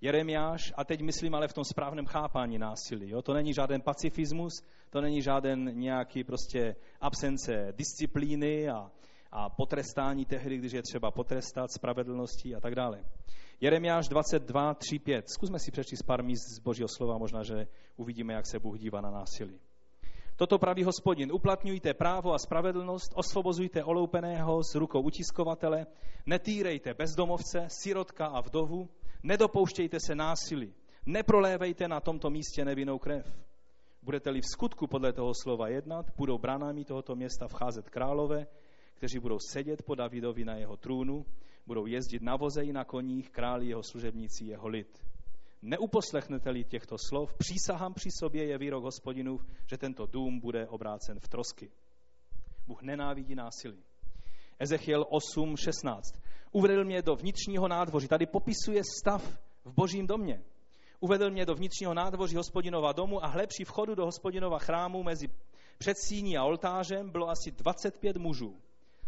Jeremiáš, a teď myslím ale v tom správném chápání násilí. Jo? To není žádný pacifismus, to není žádný nějaký prostě absence disciplíny a, a potrestání tehdy, když je třeba potrestat spravedlností a tak dále. Jeremiáš 22, 3, 5. Zkusme si přečíst pár míst z Božího slova, možná, že uvidíme, jak se Bůh dívá na násilí. Toto praví hospodin. Uplatňujte právo a spravedlnost, osvobozujte oloupeného z rukou utiskovatele, netýrejte bezdomovce, sirotka a vdovu, nedopouštějte se násilí, neprolévejte na tomto místě nevinnou krev. Budete-li v skutku podle toho slova jednat, budou branami tohoto města vcházet králové, kteří budou sedět po Davidovi na jeho trůnu, Budou jezdit na voze i na koních, králi jeho služebníci, jeho lid. Neuposlechnete-li těchto slov, přísahám při sobě je výrok hospodinův, že tento dům bude obrácen v trosky. Bůh nenávidí násilí. Ezechiel 8.16. Uvedl mě do vnitřního nádvoří. Tady popisuje stav v božím domě. Uvedl mě do vnitřního nádvoří hospodinova domu a hle při vchodu do hospodinova chrámu mezi předsíní a oltářem bylo asi 25 mužů.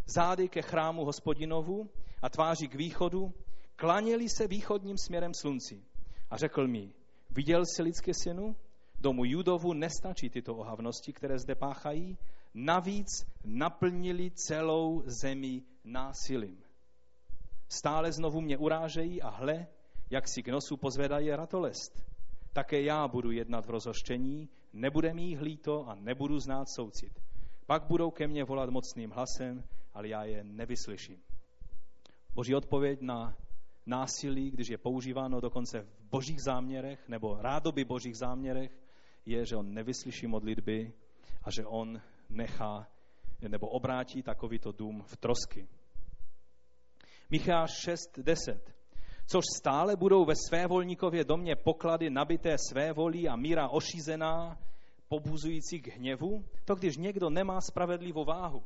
Zády ke chrámu hospodinovu a tváří k východu, klaněli se východním směrem slunci. A řekl mi, viděl jsi lidské synu? Domu Judovu nestačí tyto ohavnosti, které zde páchají, navíc naplnili celou zemi násilím. Stále znovu mě urážejí a hle, jak si k nosu pozvedají ratolest. Také já budu jednat v rozhoštění, nebude mi jich líto a nebudu znát soucit. Pak budou ke mně volat mocným hlasem, ale já je nevyslyším. Boží odpověď na násilí, když je používáno dokonce v božích záměrech nebo rádoby božích záměrech, je, že on nevyslyší modlitby a že on nechá nebo obrátí takovýto dům v trosky. Micháš 6.10. Což stále budou ve své volníkově domě poklady nabité své volí a míra ošízená, pobuzující k hněvu, to když někdo nemá spravedlivou váhu,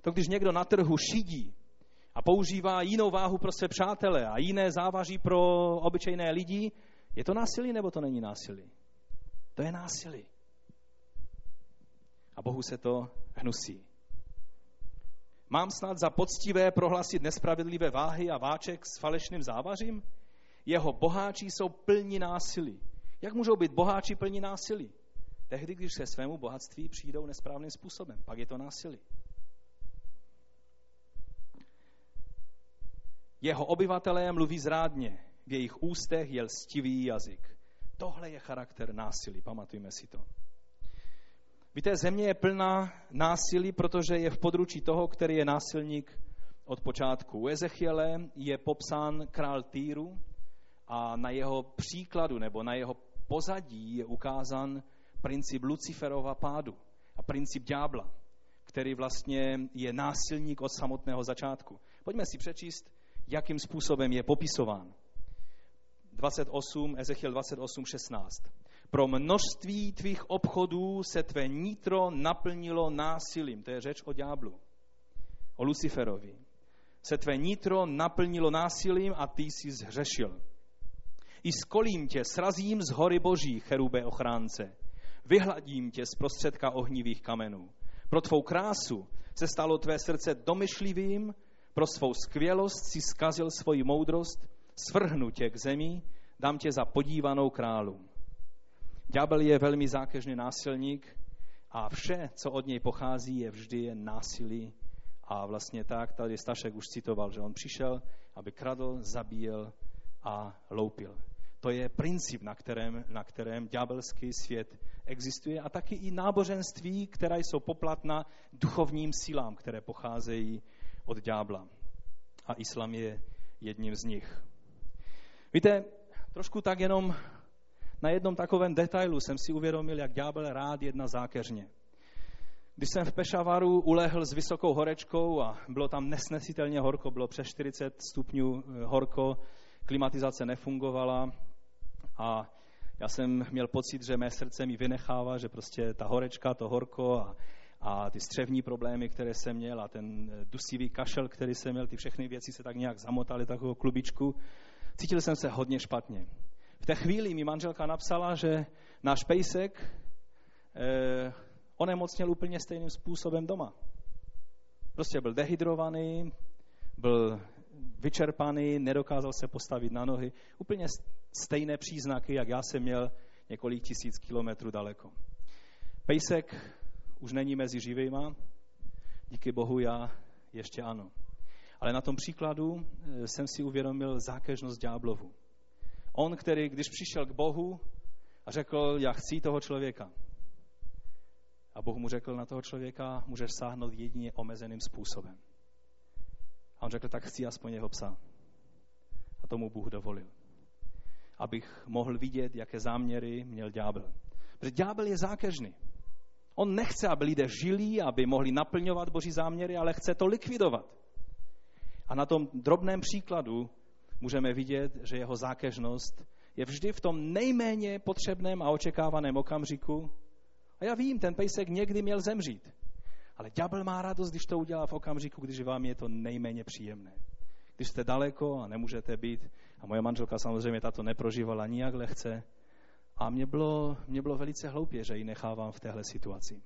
to když někdo na trhu šidí a používá jinou váhu pro své přátele a jiné závaží pro obyčejné lidi, je to násilí nebo to není násilí? To je násilí. A Bohu se to hnusí. Mám snad za poctivé prohlásit nespravedlivé váhy a váček s falešným závařím? Jeho boháči jsou plní násilí. Jak můžou být boháči plní násilí? Tehdy, když se svému bohatství přijdou nesprávným způsobem. Pak je to násilí. Jeho obyvatelé mluví zrádně, v jejich ústech je lstivý jazyk. Tohle je charakter násilí, pamatujme si to. Víte, země je plná násilí, protože je v područí toho, který je násilník od počátku. U Ezechiele je popsán král Týru a na jeho příkladu nebo na jeho pozadí je ukázán princip Luciferova pádu a princip ďábla, který vlastně je násilník od samotného začátku. Pojďme si přečíst, jakým způsobem je popisován. 28, Ezechiel 28, 16. Pro množství tvých obchodů se tvé nitro naplnilo násilím. To je řeč o ďáblu, o Luciferovi. Se tvé nitro naplnilo násilím a ty jsi zhřešil. I skolím tě, srazím z hory boží, cherube ochránce. Vyhladím tě z prostředka ohnivých kamenů. Pro tvou krásu se stalo tvé srdce domyšlivým, pro svou skvělost si skazil svoji moudrost, svrhnu tě k zemi, dám tě za podívanou králu. Ďábel je velmi zákeřný násilník a vše, co od něj pochází, je vždy jen násilí. A vlastně tak, tady Stašek už citoval, že on přišel, aby kradl, zabíjel a loupil. To je princip, na kterém, na kterém ďábelský svět existuje a taky i náboženství, která jsou poplatná duchovním sílám, které pocházejí od ďábla. A islam je jedním z nich. Víte, trošku tak jenom na jednom takovém detailu jsem si uvědomil, jak ďábel rád jedna zákeřně. Když jsem v Pešavaru ulehl s vysokou horečkou a bylo tam nesnesitelně horko, bylo přes 40 stupňů eh, horko, klimatizace nefungovala a já jsem měl pocit, že mé srdce mi vynechává, že prostě ta horečka, to horko a, a ty střevní problémy, které jsem měl a ten eh, dusivý kašel, který jsem měl, ty všechny věci se tak nějak zamotaly takovou klubičku. Cítil jsem se hodně špatně. V té chvíli mi manželka napsala, že náš pejsek eh, onemocněl úplně stejným způsobem doma. Prostě byl dehydrovaný, byl vyčerpaný, nedokázal se postavit na nohy. Úplně stejné příznaky, jak já jsem měl několik tisíc kilometrů daleko. Pejsek už není mezi živýma, díky Bohu já ještě ano. Ale na tom příkladu eh, jsem si uvědomil zákežnost ďáblovu. On, který, když přišel k Bohu a řekl, já chci toho člověka. A Bohu mu řekl, na toho člověka můžeš sáhnout jedině omezeným způsobem. A on řekl, tak chci aspoň jeho psa. A tomu Bůh dovolil. Abych mohl vidět, jaké záměry měl ďábel. Protože ďábel je zákeřný. On nechce, aby lidé žili, aby mohli naplňovat boží záměry, ale chce to likvidovat. A na tom drobném příkladu můžeme vidět, že jeho zákežnost je vždy v tom nejméně potřebném a očekávaném okamžiku. A já vím, ten pejsek někdy měl zemřít. Ale ďábel má radost, když to udělá v okamžiku, když vám je to nejméně příjemné. Když jste daleko a nemůžete být, a moje manželka samozřejmě tato neprožívala nijak lehce, a mě bylo, mě bylo velice hloupě, že ji nechávám v téhle situaci.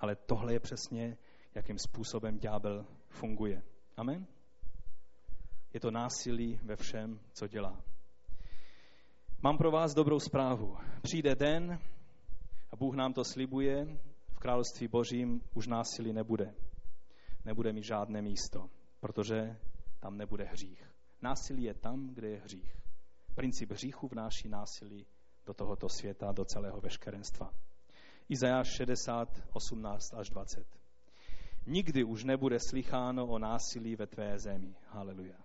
Ale tohle je přesně, jakým způsobem ďábel funguje. Amen? Je to násilí ve všem, co dělá. Mám pro vás dobrou zprávu. Přijde den, a Bůh nám to slibuje, v království božím už násilí nebude. Nebude mít žádné místo, protože tam nebude hřích. Násilí je tam, kde je hřích. Princip hříchu vnáší násilí do tohoto světa, do celého veškerenstva. Izajáš 60, 18 až 20. Nikdy už nebude slycháno o násilí ve tvé zemi. Haleluja.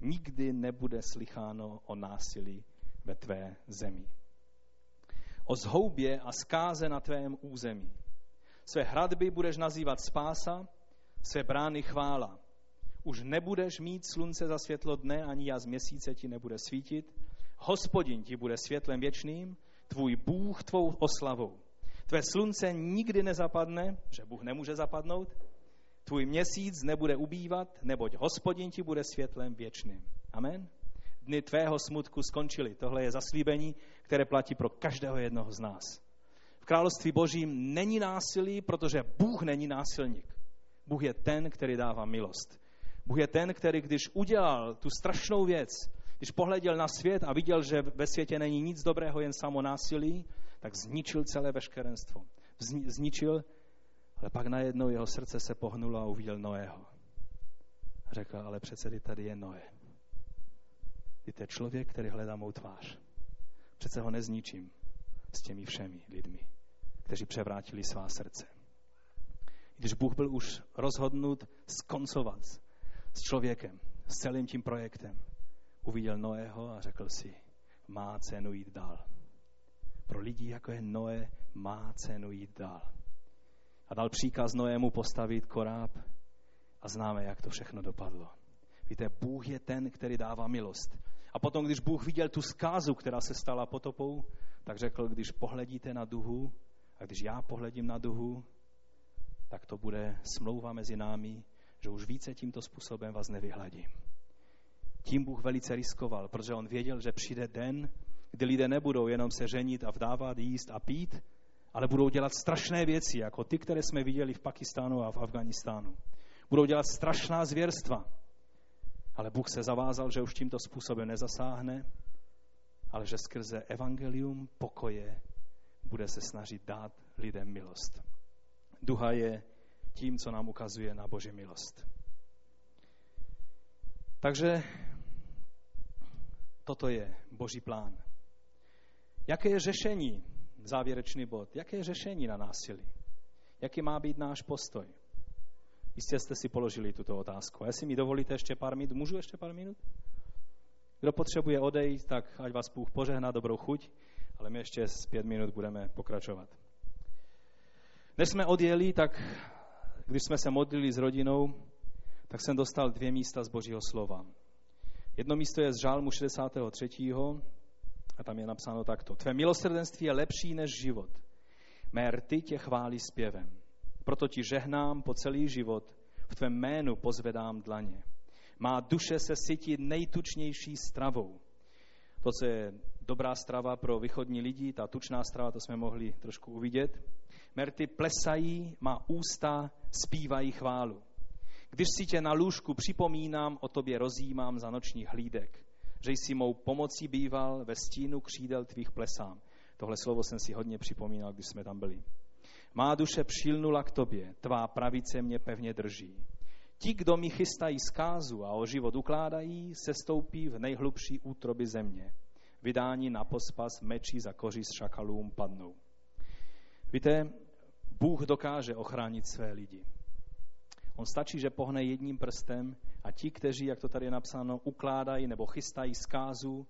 Nikdy nebude slycháno o násilí ve tvé zemi. O zhoubě a zkáze na tvém území. Své hradby budeš nazývat spása, své brány chvála. Už nebudeš mít slunce za světlo dne, ani jas měsíce ti nebude svítit. Hospodin ti bude světlem věčným, tvůj Bůh tvou oslavou. Tvé slunce nikdy nezapadne, že Bůh nemůže zapadnout, tvůj měsíc nebude ubývat, neboť hospodin ti bude světlem věčným. Amen. Dny tvého smutku skončily. Tohle je zaslíbení, které platí pro každého jednoho z nás. V království božím není násilí, protože Bůh není násilník. Bůh je ten, který dává milost. Bůh je ten, který když udělal tu strašnou věc, když pohleděl na svět a viděl, že ve světě není nic dobrého, jen samo násilí, tak zničil celé veškerenstvo. Zničil, ale pak najednou jeho srdce se pohnulo a uviděl Noého. Řekl, ale přece tady je Noé. Ty to je člověk, který hledá mou tvář. Přece ho nezničím s těmi všemi lidmi, kteří převrátili svá srdce. Když Bůh byl už rozhodnut skoncovat s člověkem, s celým tím projektem, uviděl Noého a řekl si, má cenu jít dál. Pro lidi, jako je Noé, má cenu jít dál. A dal příkaz Noému postavit koráb a známe, jak to všechno dopadlo. Víte, Bůh je ten, který dává milost. A potom, když Bůh viděl tu zkázu, která se stala potopou, tak řekl, když pohledíte na duhu a když já pohledím na duhu, tak to bude smlouva mezi námi, že už více tímto způsobem vás nevyhladím. Tím Bůh velice riskoval, protože on věděl, že přijde den, kdy lidé nebudou jenom se ženit a vdávat, jíst a pít, ale budou dělat strašné věci, jako ty, které jsme viděli v Pakistánu a v Afganistánu. Budou dělat strašná zvěrstva. Ale Bůh se zavázal, že už tímto způsobem nezasáhne, ale že skrze evangelium pokoje bude se snažit dát lidem milost. Duha je tím, co nám ukazuje na Boží milost. Takže toto je Boží plán. Jaké je řešení, závěrečný bod, jaké je řešení na násilí? Jaký má být náš postoj? Jistě jste si položili tuto otázku. A jestli mi dovolíte ještě pár minut, můžu ještě pár minut? Kdo potřebuje odejít, tak ať vás Bůh požehná dobrou chuť, ale my ještě z pět minut budeme pokračovat. Než jsme odjeli, tak když jsme se modlili s rodinou, tak jsem dostal dvě místa z Božího slova. Jedno místo je z Žálmu 63. a tam je napsáno takto. Tvé milosrdenství je lepší než život. Mé rty tě chválí zpěvem. Proto ti žehnám po celý život, v tvém jménu pozvedám dlaně. Má duše se sytí nejtučnější stravou. To, co je dobrá strava pro východní lidi, ta tučná strava, to jsme mohli trošku uvidět. Merty plesají, má ústa, zpívají chválu. Když si tě na lůžku připomínám, o tobě rozjímám za nočních hlídek, že jsi mou pomocí býval, ve stínu křídel tvých plesám. Tohle slovo jsem si hodně připomínal, když jsme tam byli. Má duše přilnula k tobě, tvá pravice mě pevně drží. Ti, kdo mi chystají zkázu a o život ukládají, se stoupí v nejhlubší útroby země. Vydání na pospas mečí za koří s šakalům padnou. Víte, Bůh dokáže ochránit své lidi. On stačí, že pohne jedním prstem a ti, kteří, jak to tady je napsáno, ukládají nebo chystají zkázu,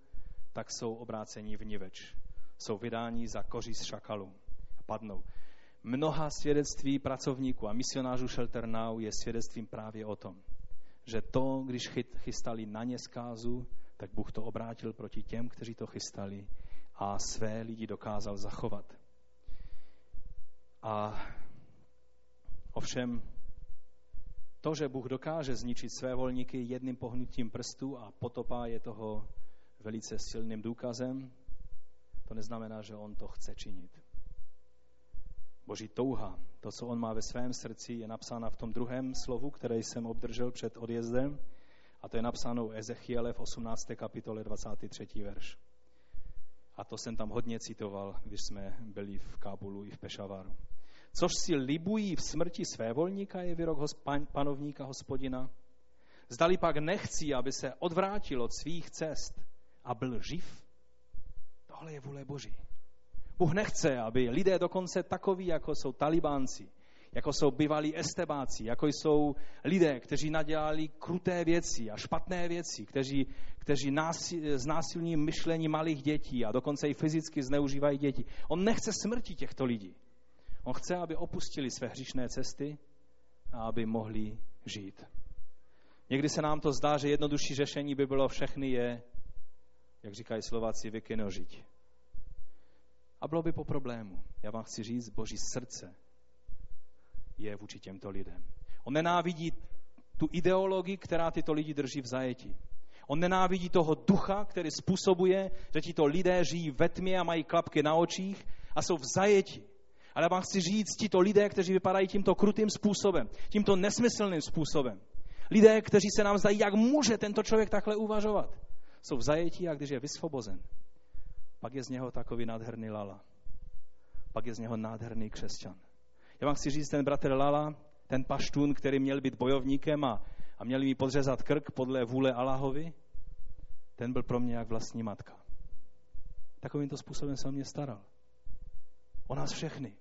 tak jsou obráceni v niveč. Jsou vydáni za koří z šakalů a padnou. Mnoha svědectví pracovníků a misionářů Shelter Now je svědectvím právě o tom, že to, když chystali na ně zkázu, tak Bůh to obrátil proti těm, kteří to chystali a své lidi dokázal zachovat. A ovšem to, že Bůh dokáže zničit své volníky jedným pohnutím prstů a potopa je toho velice silným důkazem, to neznamená, že on to chce činit. Boží touha, to, co on má ve svém srdci, je napsána v tom druhém slovu, které jsem obdržel před odjezdem, a to je napsáno u Ezechiele v 18. kapitole 23. verš. A to jsem tam hodně citoval, když jsme byli v Kábulu i v Pešavaru. Což si libují v smrti své volníka, je výrok panovníka hospodina. Zdali pak nechcí, aby se odvrátil od svých cest a byl živ, tohle je vůle Boží. Bůh nechce, aby lidé dokonce takoví, jako jsou talibánci, jako jsou bývalí estebáci, jako jsou lidé, kteří nadělali kruté věci a špatné věci, kteří, kteří násil, znásilní myšlení malých dětí a dokonce i fyzicky zneužívají děti. On nechce smrti těchto lidí. On chce, aby opustili své hříšné cesty a aby mohli žít. Někdy se nám to zdá, že jednodušší řešení by bylo všechny je, jak říkají Slováci, vykynožit. A bylo by po problému. Já vám chci říct, boží srdce je vůči těmto lidem. On nenávidí tu ideologii, která tyto lidi drží v zajetí. On nenávidí toho ducha, který způsobuje, že tito lidé žijí ve tmě a mají klapky na očích a jsou v zajetí. Ale vám chci říct, tito lidé, kteří vypadají tímto krutým způsobem, tímto nesmyslným způsobem, lidé, kteří se nám zdají, jak může tento člověk takhle uvažovat, jsou v zajetí a když je vysvobozen, pak je z něho takový nádherný lala. Pak je z něho nádherný křesťan. Já vám chci říct, ten bratr Lala, ten paštun, který měl být bojovníkem a, a měl mi podřezat krk podle vůle Allahovi, ten byl pro mě jak vlastní matka. Takovýmto způsobem se o mě staral. O nás všechny.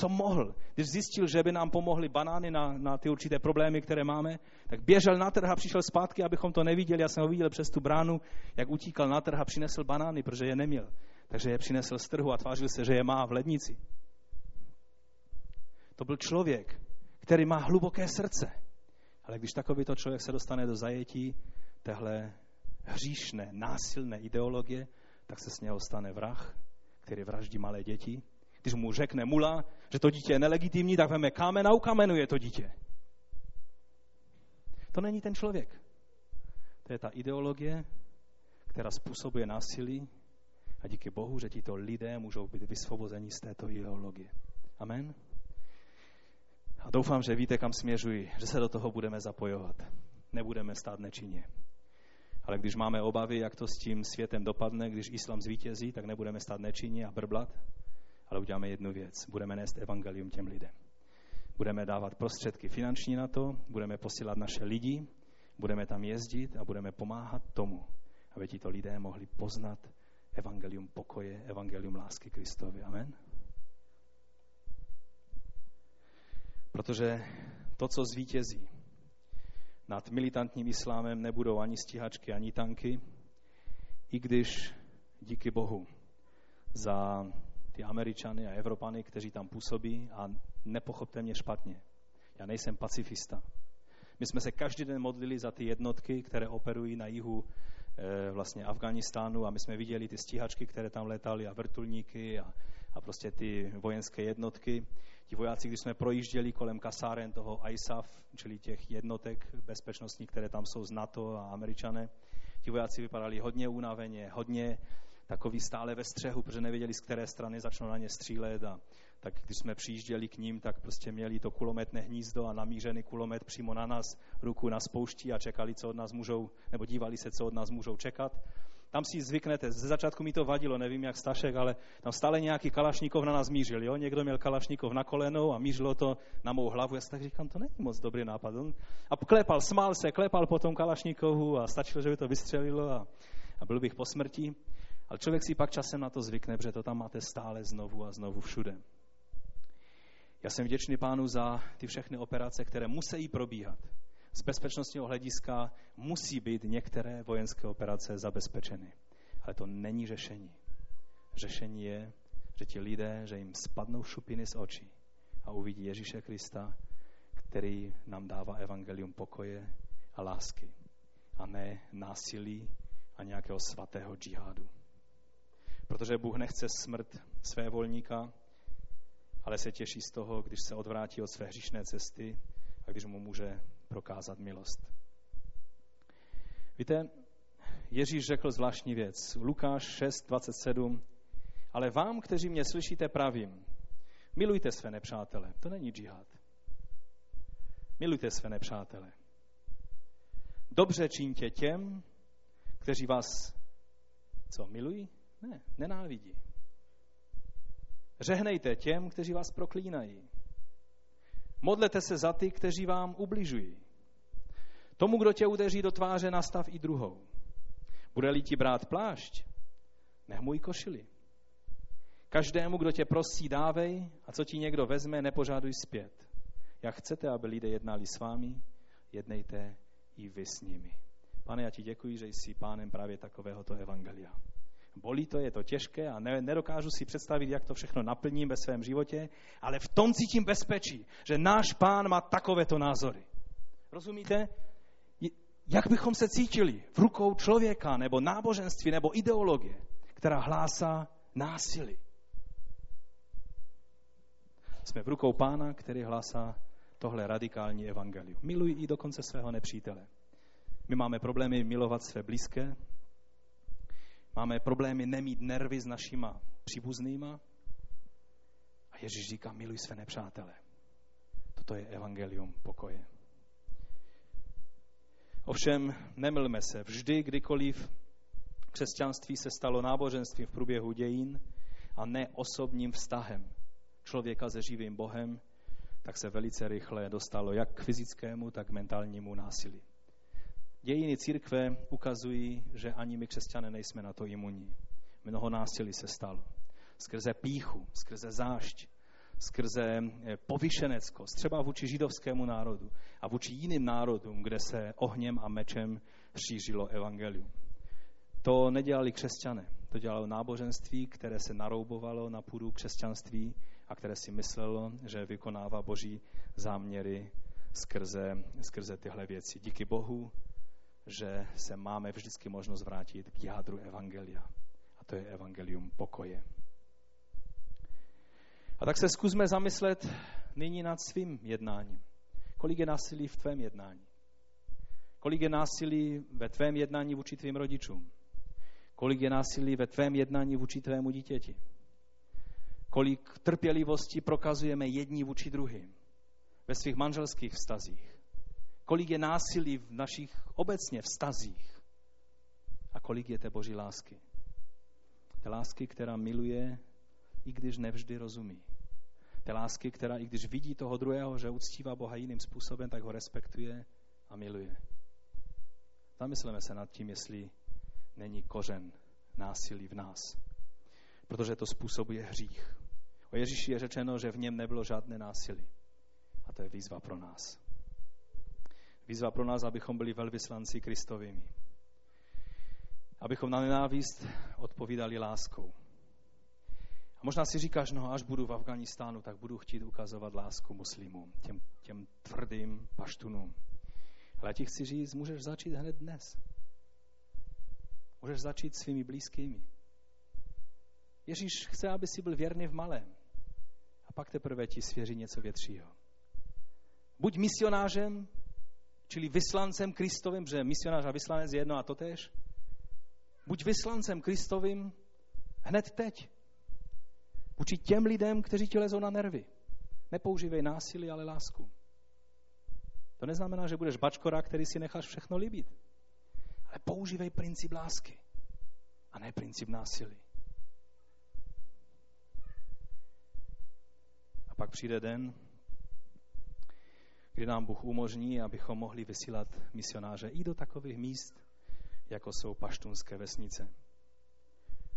Co mohl? Když zjistil, že by nám pomohly banány na, na ty určité problémy, které máme, tak běžel na trh a přišel zpátky, abychom to neviděli. Já jsem ho viděl přes tu bránu, jak utíkal na trh a přinesl banány, protože je neměl. Takže je přinesl z trhu a tvářil se, že je má v lednici. To byl člověk, který má hluboké srdce. Ale když takovýto člověk se dostane do zajetí téhle hříšné, násilné ideologie, tak se z něho stane vrah, který vraždí malé děti. Když mu řekne mula, že to dítě je nelegitimní, tak veme kámen a ukamenuje to dítě. To není ten člověk. To je ta ideologie, která způsobuje násilí a díky Bohu, že tito lidé můžou být vysvobozeni z této ideologie. Amen. A doufám, že víte, kam směřuji, že se do toho budeme zapojovat. Nebudeme stát nečinně. Ale když máme obavy, jak to s tím světem dopadne, když islám zvítězí, tak nebudeme stát nečinně a brblat, ale uděláme jednu věc. Budeme nést evangelium těm lidem. Budeme dávat prostředky finanční na to, budeme posílat naše lidi, budeme tam jezdit a budeme pomáhat tomu, aby tito lidé mohli poznat evangelium pokoje, evangelium lásky Kristovi. Amen. Protože to, co zvítězí nad militantním islámem, nebudou ani stíhačky, ani tanky, i když díky Bohu za ty Američany a Evropany, kteří tam působí a nepochopte mě špatně. Já nejsem pacifista. My jsme se každý den modlili za ty jednotky, které operují na jihu e, vlastně Afganistánu a my jsme viděli ty stíhačky, které tam letaly a vrtulníky a, a prostě ty vojenské jednotky. Ti vojáci, když jsme projížděli kolem kasáren toho ISAF, čili těch jednotek bezpečnostních, které tam jsou z NATO a američané, ti vojáci vypadali hodně unaveně, hodně takový stále ve střehu, protože nevěděli, z které strany začnou na ně střílet a tak když jsme přijížděli k ním, tak prostě měli to kulometné hnízdo a namířený kulomet přímo na nás, ruku na spoušti a čekali, co od nás můžou, nebo dívali se, co od nás můžou čekat. Tam si zvyknete, ze začátku mi to vadilo, nevím jak Stašek, ale tam stále nějaký kalašníkov na nás mířil, jo? Někdo měl kalašníkov na kolenou a mířilo to na mou hlavu. Já si tak říkám, to není moc dobrý nápad. A klepal, smál se, klepal po tom kalašníkovu a stačilo, že by to vystřelilo a, a byl bych po smrti. Ale člověk si pak časem na to zvykne, protože to tam máte stále znovu a znovu všude. Já jsem vděčný pánu za ty všechny operace, které musí probíhat. Z bezpečnostního hlediska musí být některé vojenské operace zabezpečeny. Ale to není řešení. Řešení je, že ti lidé, že jim spadnou šupiny z očí a uvidí Ježíše Krista, který nám dává evangelium pokoje a lásky a ne násilí a nějakého svatého džihádu. Protože Bůh nechce smrt své volníka, ale se těší z toho, když se odvrátí od své hříšné cesty a když mu může prokázat milost. Víte, Ježíš řekl zvláštní věc. Lukáš 6, 27. Ale vám, kteří mě slyšíte, pravím, milujte své nepřátele. To není džihad. Milujte své nepřátele. Dobře čiňte těm, kteří vás co, milují? Ne, nenávidí. Řehnejte těm, kteří vás proklínají. Modlete se za ty, kteří vám ubližují. Tomu, kdo tě udeří do tváře, nastav i druhou. Bude-li ti brát plášť, nech můj košili. Každému, kdo tě prosí, dávej a co ti někdo vezme, nepožáduj zpět. Jak chcete, aby lidé jednali s vámi, jednejte i vy s nimi. Pane, já ti děkuji, že jsi pánem právě takovéhoto evangelia. Bolí to, je to těžké a ne, nedokážu si představit, jak to všechno naplním ve svém životě, ale v tom cítím bezpečí, že náš pán má takovéto názory. Rozumíte? Jak bychom se cítili v rukou člověka nebo náboženství nebo ideologie, která hlásá násilí? Jsme v rukou pána, který hlásá tohle radikální evangelium. Miluj i dokonce svého nepřítele. My máme problémy milovat své blízké, máme problémy nemít nervy s našima příbuznýma a Ježíš říká, miluj své nepřátele. Toto je evangelium pokoje. Ovšem, nemilme se, vždy, kdykoliv křesťanství se stalo náboženstvím v průběhu dějin a ne osobním vztahem člověka se živým Bohem, tak se velice rychle dostalo jak k fyzickému, tak k mentálnímu násilí. Dějiny církve ukazují, že ani my křesťané nejsme na to imunní. Mnoho násilí se stalo. Skrze píchu, skrze zášť, skrze eh, povyšeneckost, třeba vůči židovskému národu a vůči jiným národům, kde se ohněm a mečem šířilo evangelium. To nedělali křesťané, to dělalo náboženství, které se naroubovalo na půdu křesťanství a které si myslelo, že vykonává boží záměry skrze, skrze tyhle věci. Díky Bohu, že se máme vždycky možnost vrátit k jádru Evangelia. A to je Evangelium pokoje. A tak se zkusme zamyslet nyní nad svým jednáním. Kolik je násilí v tvém jednání? Kolik je násilí ve tvém jednání vůči tvým rodičům? Kolik je násilí ve tvém jednání vůči tvému dítěti? Kolik trpělivosti prokazujeme jedni vůči druhým ve svých manželských vztazích? Kolik je násilí v našich obecně vztazích? A kolik je té boží lásky? Té lásky, která miluje, i když nevždy rozumí. Té lásky, která i když vidí toho druhého, že uctívá Boha jiným způsobem, tak ho respektuje a miluje. Zamysleme se nad tím, jestli není kořen násilí v nás. Protože to způsobuje hřích. O Ježíši je řečeno, že v něm nebylo žádné násilí. A to je výzva pro nás. Výzva pro nás, abychom byli velvyslanci Kristovými. Abychom na nenávist odpovídali láskou. A možná si říkáš, no až budu v Afganistánu, tak budu chtít ukazovat lásku muslimům, těm, těm tvrdým paštunům. Ale já ti chci říct, můžeš začít hned dnes. Můžeš začít svými blízkými. Ježíš chce, aby si byl věrný v malém. A pak teprve ti svěří něco většího. Buď misionářem, čili vyslancem Kristovým, že misionář a vyslanec je jedno a to tež. Buď vyslancem Kristovým hned teď. Vůči těm lidem, kteří ti lezou na nervy. Nepoužívej násilí, ale lásku. To neznamená, že budeš bačkora, který si necháš všechno líbit. Ale používej princip lásky a ne princip násilí. A pak přijde den, kdy nám Bůh umožní, abychom mohli vysílat misionáře i do takových míst, jako jsou paštunské vesnice,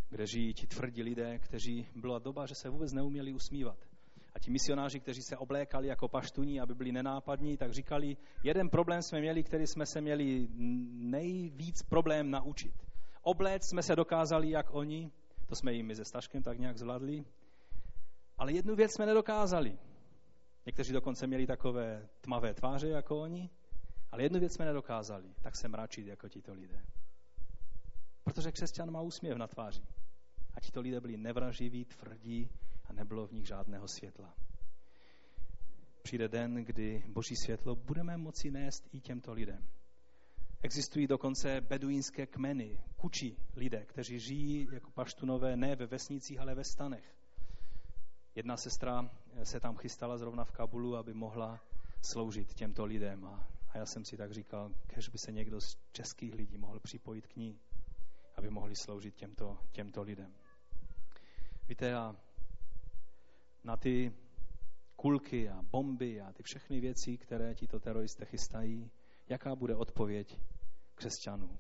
kde žijí ti tvrdí lidé, kteří byla doba, že se vůbec neuměli usmívat. A ti misionáři, kteří se oblékali jako paštuní, aby byli nenápadní, tak říkali, jeden problém jsme měli, který jsme se měli nejvíc problém naučit. Obléct jsme se dokázali, jak oni, to jsme jim se Staškem tak nějak zvládli, ale jednu věc jsme nedokázali. Někteří dokonce měli takové tmavé tváře jako oni Ale jednu věc jsme nedokázali, tak se mračit jako tito lidé. Protože křesťan má úsměv na tváři. A tito lidé byli nevraživí, tvrdí a nebylo v nich žádného světla. Přijde den, kdy boží světlo budeme moci nést i těmto lidem. Existují dokonce beduínské kmeny, kuči lidé, kteří žijí jako paštunové ne ve vesnicích, ale ve stanech. Jedna sestra se tam chystala zrovna v Kabulu, aby mohla sloužit těmto lidem. A, a já jsem si tak říkal, kež by se někdo z českých lidí mohl připojit k ní, aby mohli sloužit těmto, těmto lidem. Víte, a na ty kulky a bomby a ty všechny věci, které tito teroristé chystají, jaká bude odpověď křesťanů.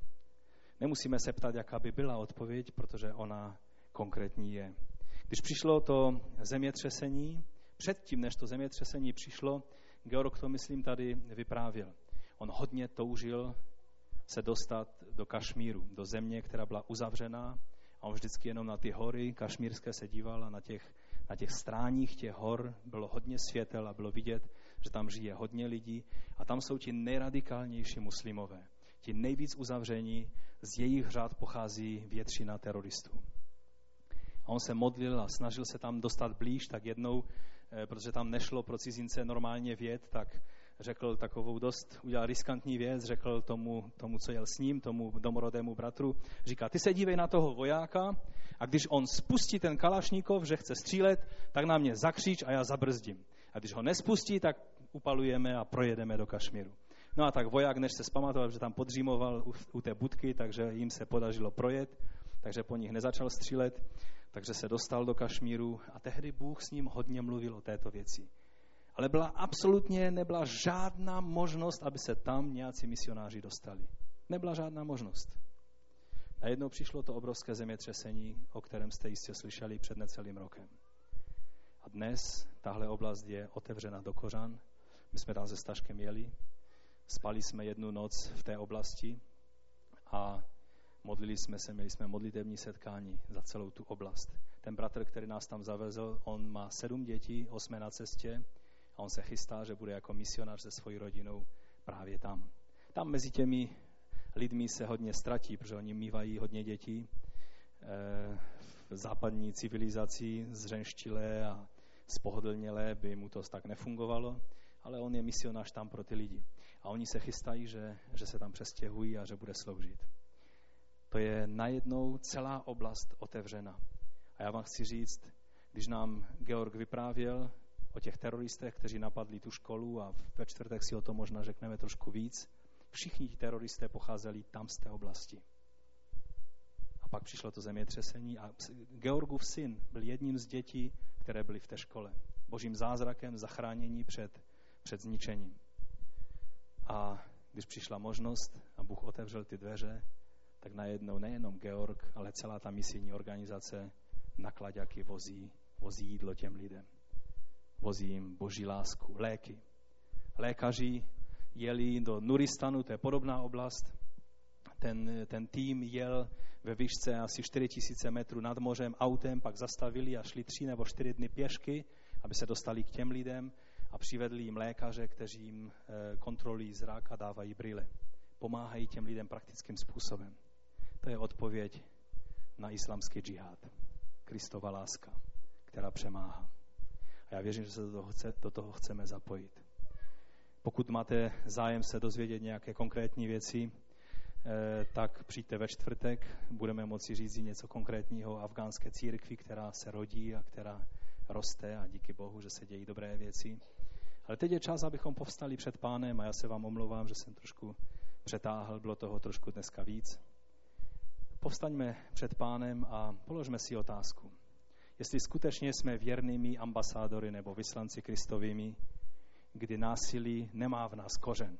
Nemusíme se ptat, jaká by byla odpověď, protože ona konkrétní je. Když přišlo to zemětřesení, předtím, než to zemětřesení přišlo, Georg to, myslím, tady vyprávěl. On hodně toužil se dostat do Kašmíru, do země, která byla uzavřená a on vždycky jenom na ty hory kašmírské se díval a na těch, na těch stráních těch hor bylo hodně světel a bylo vidět, že tam žije hodně lidí a tam jsou ti nejradikálnější muslimové. Ti nejvíc uzavření, z jejich řád pochází většina teroristů. On se modlil a snažil se tam dostat blíž, tak jednou, eh, protože tam nešlo pro cizince normálně věd, tak řekl takovou dost, udělal riskantní věc, řekl tomu, tomu, co jel s ním, tomu domorodému bratru, říká, ty se dívej na toho vojáka a když on spustí ten kalašníkov, že chce střílet, tak na mě zakříč a já zabrzdím. A když ho nespustí, tak upalujeme a projedeme do Kašmíru. No a tak voják, než se zpamatoval, že tam podřímoval u, u té budky, takže jim se podařilo projet, takže po nich nezačal střílet, takže se dostal do Kašmíru a tehdy Bůh s ním hodně mluvil o této věci. Ale byla absolutně nebyla žádná možnost, aby se tam nějací misionáři dostali. Nebyla žádná možnost. Najednou přišlo to obrovské zemětřesení, o kterém jste jistě slyšeli před necelým rokem. A dnes tahle oblast je otevřena do kořan. My jsme tam se Staškem jeli, spali jsme jednu noc v té oblasti a modlili jsme se, měli jsme modlitevní setkání za celou tu oblast. Ten bratr, který nás tam zavezl, on má sedm dětí, osmé na cestě a on se chystá, že bude jako misionář se svojí rodinou právě tam. Tam mezi těmi lidmi se hodně ztratí, protože oni mývají hodně dětí eh, v západní civilizaci zřenštilé a spohodlnělé by mu to tak nefungovalo, ale on je misionář tam pro ty lidi. A oni se chystají, že, že se tam přestěhují a že bude sloužit. To je najednou celá oblast otevřena. A já vám chci říct, když nám Georg vyprávěl o těch teroristech, kteří napadli tu školu a ve čtvrtek si o tom možná řekneme trošku víc, všichni ti teroristé pocházeli tam z té oblasti. A pak přišlo to zemětřesení a Georgův syn byl jedním z dětí, které byly v té škole. Božím zázrakem zachránění před, před zničením. A když přišla možnost a Bůh otevřel ty dveře, tak najednou nejenom Georg, ale celá ta misijní organizace naklaďaky vozí, vozí jídlo těm lidem. Vozí jim boží lásku, léky. Lékaři jeli do Nuristanu, to je podobná oblast. Ten, ten tým jel ve výšce asi 4000 metrů nad mořem autem, pak zastavili a šli tři nebo čtyři dny pěšky, aby se dostali k těm lidem a přivedli jim lékaře, kteří jim eh, kontrolují zrak a dávají brýle. Pomáhají těm lidem praktickým způsobem. To je odpověď na islamský džihad. Kristova láska, která přemáhá. A já věřím, že se do toho, chce, do toho chceme zapojit. Pokud máte zájem se dozvědět nějaké konkrétní věci, eh, tak přijďte ve čtvrtek, budeme moci říct něco konkrétního o afgánské církvi, která se rodí a která roste a díky Bohu, že se dějí dobré věci. Ale teď je čas, abychom povstali před pánem a já se vám omlouvám, že jsem trošku přetáhl, bylo toho trošku dneska víc. Povstaňme před pánem a položme si otázku. Jestli skutečně jsme věrnými ambasádory nebo vyslanci Kristovými, kdy násilí nemá v nás kořen,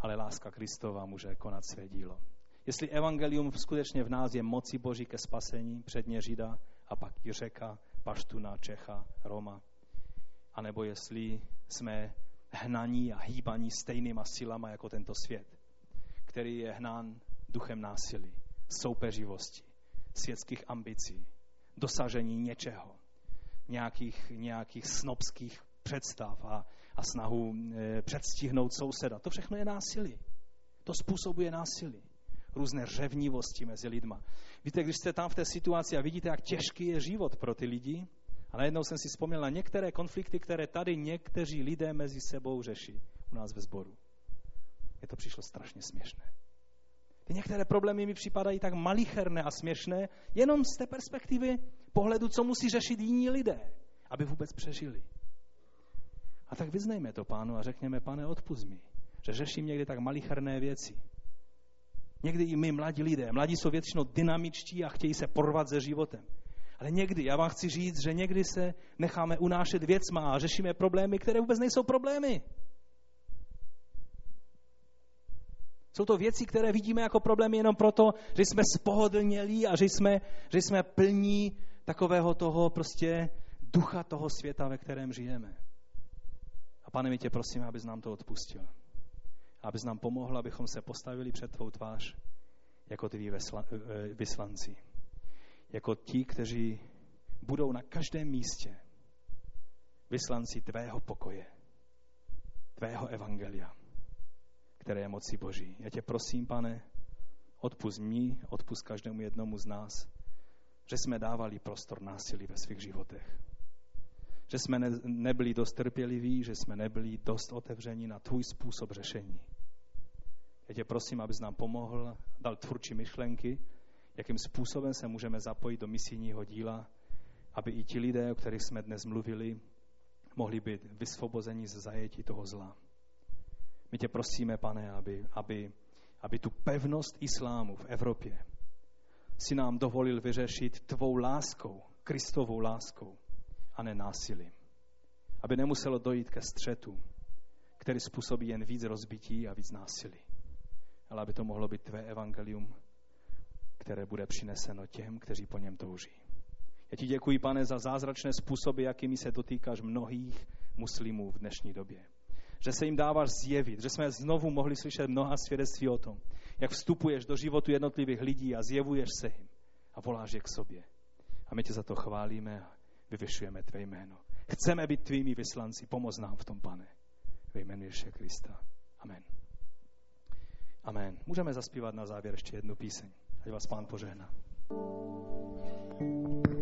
ale láska Kristova může konat své dílo. Jestli evangelium skutečně v nás je moci Boží ke spasení, předně Žida a pak i řeka, Paštuna, Čecha, Roma, anebo jestli jsme hnaní a hýbaní stejnýma silama jako tento svět, který je hnán duchem násilí, soupeřivosti, světských ambicí, dosažení něčeho, nějakých, nějakých snobských představ a, a snahu e, předstihnout souseda. To všechno je násilí. To způsobuje násilí. Různé řevnivosti mezi lidma. Víte, když jste tam v té situaci a vidíte, jak těžký je život pro ty lidi, a najednou jsem si vzpomněl na některé konflikty, které tady někteří lidé mezi sebou řeší u nás ve sboru. Je to přišlo strašně směšné. Ty některé problémy mi připadají tak malicherné a směšné, jenom z té perspektivy pohledu, co musí řešit jiní lidé, aby vůbec přežili. A tak vyznejme to pánu a řekněme, pane, odpust mi, že řeším někdy tak malicherné věci. Někdy i my, mladí lidé, mladí jsou většinou dynamičtí a chtějí se porvat se životem. Ale někdy, já vám chci říct, že někdy se necháme unášet věcma a řešíme problémy, které vůbec nejsou problémy. Jsou to věci, které vidíme jako problémy jenom proto, že jsme spohodlnělí a že jsme, že jsme plní takového toho prostě ducha toho světa, ve kterém žijeme. A pane, my tě prosíme, abys nám to odpustil. Abys nám pomohl, abychom se postavili před tvou tvář jako tví eh, vyslanci. Jako ti, kteří budou na každém místě vyslanci tvého pokoje, tvého evangelia které je moci Boží. Já tě prosím, pane, odpust mi, odpust každému jednomu z nás, že jsme dávali prostor násilí ve svých životech. Že jsme ne, nebyli dost trpěliví, že jsme nebyli dost otevření na tvůj způsob řešení. Já tě prosím, abys nám pomohl, dal tvůrčí myšlenky, jakým způsobem se můžeme zapojit do misijního díla, aby i ti lidé, o kterých jsme dnes mluvili, mohli být vysvobozeni ze zajetí toho zla. My tě prosíme, pane, aby, aby, aby tu pevnost islámu v Evropě si nám dovolil vyřešit tvou láskou, Kristovou láskou a ne násilím. Aby nemuselo dojít ke střetu, který způsobí jen víc rozbití a víc násilí. Ale aby to mohlo být tvé evangelium, které bude přineseno těm, kteří po něm touží. Já ti děkuji, pane, za zázračné způsoby, jakými se dotýkáš mnohých muslimů v dnešní době že se jim dáváš zjevit, že jsme znovu mohli slyšet mnoha svědectví o tom, jak vstupuješ do životu jednotlivých lidí a zjevuješ se jim a voláš je k sobě. A my tě za to chválíme a vyvyšujeme tvé jméno. Chceme být tvými vyslanci, pomoz nám v tom, pane. Ve jménu Ježíše Krista. Amen. Amen. Můžeme zaspívat na závěr ještě jednu píseň. Ať vás pán požehná. thank you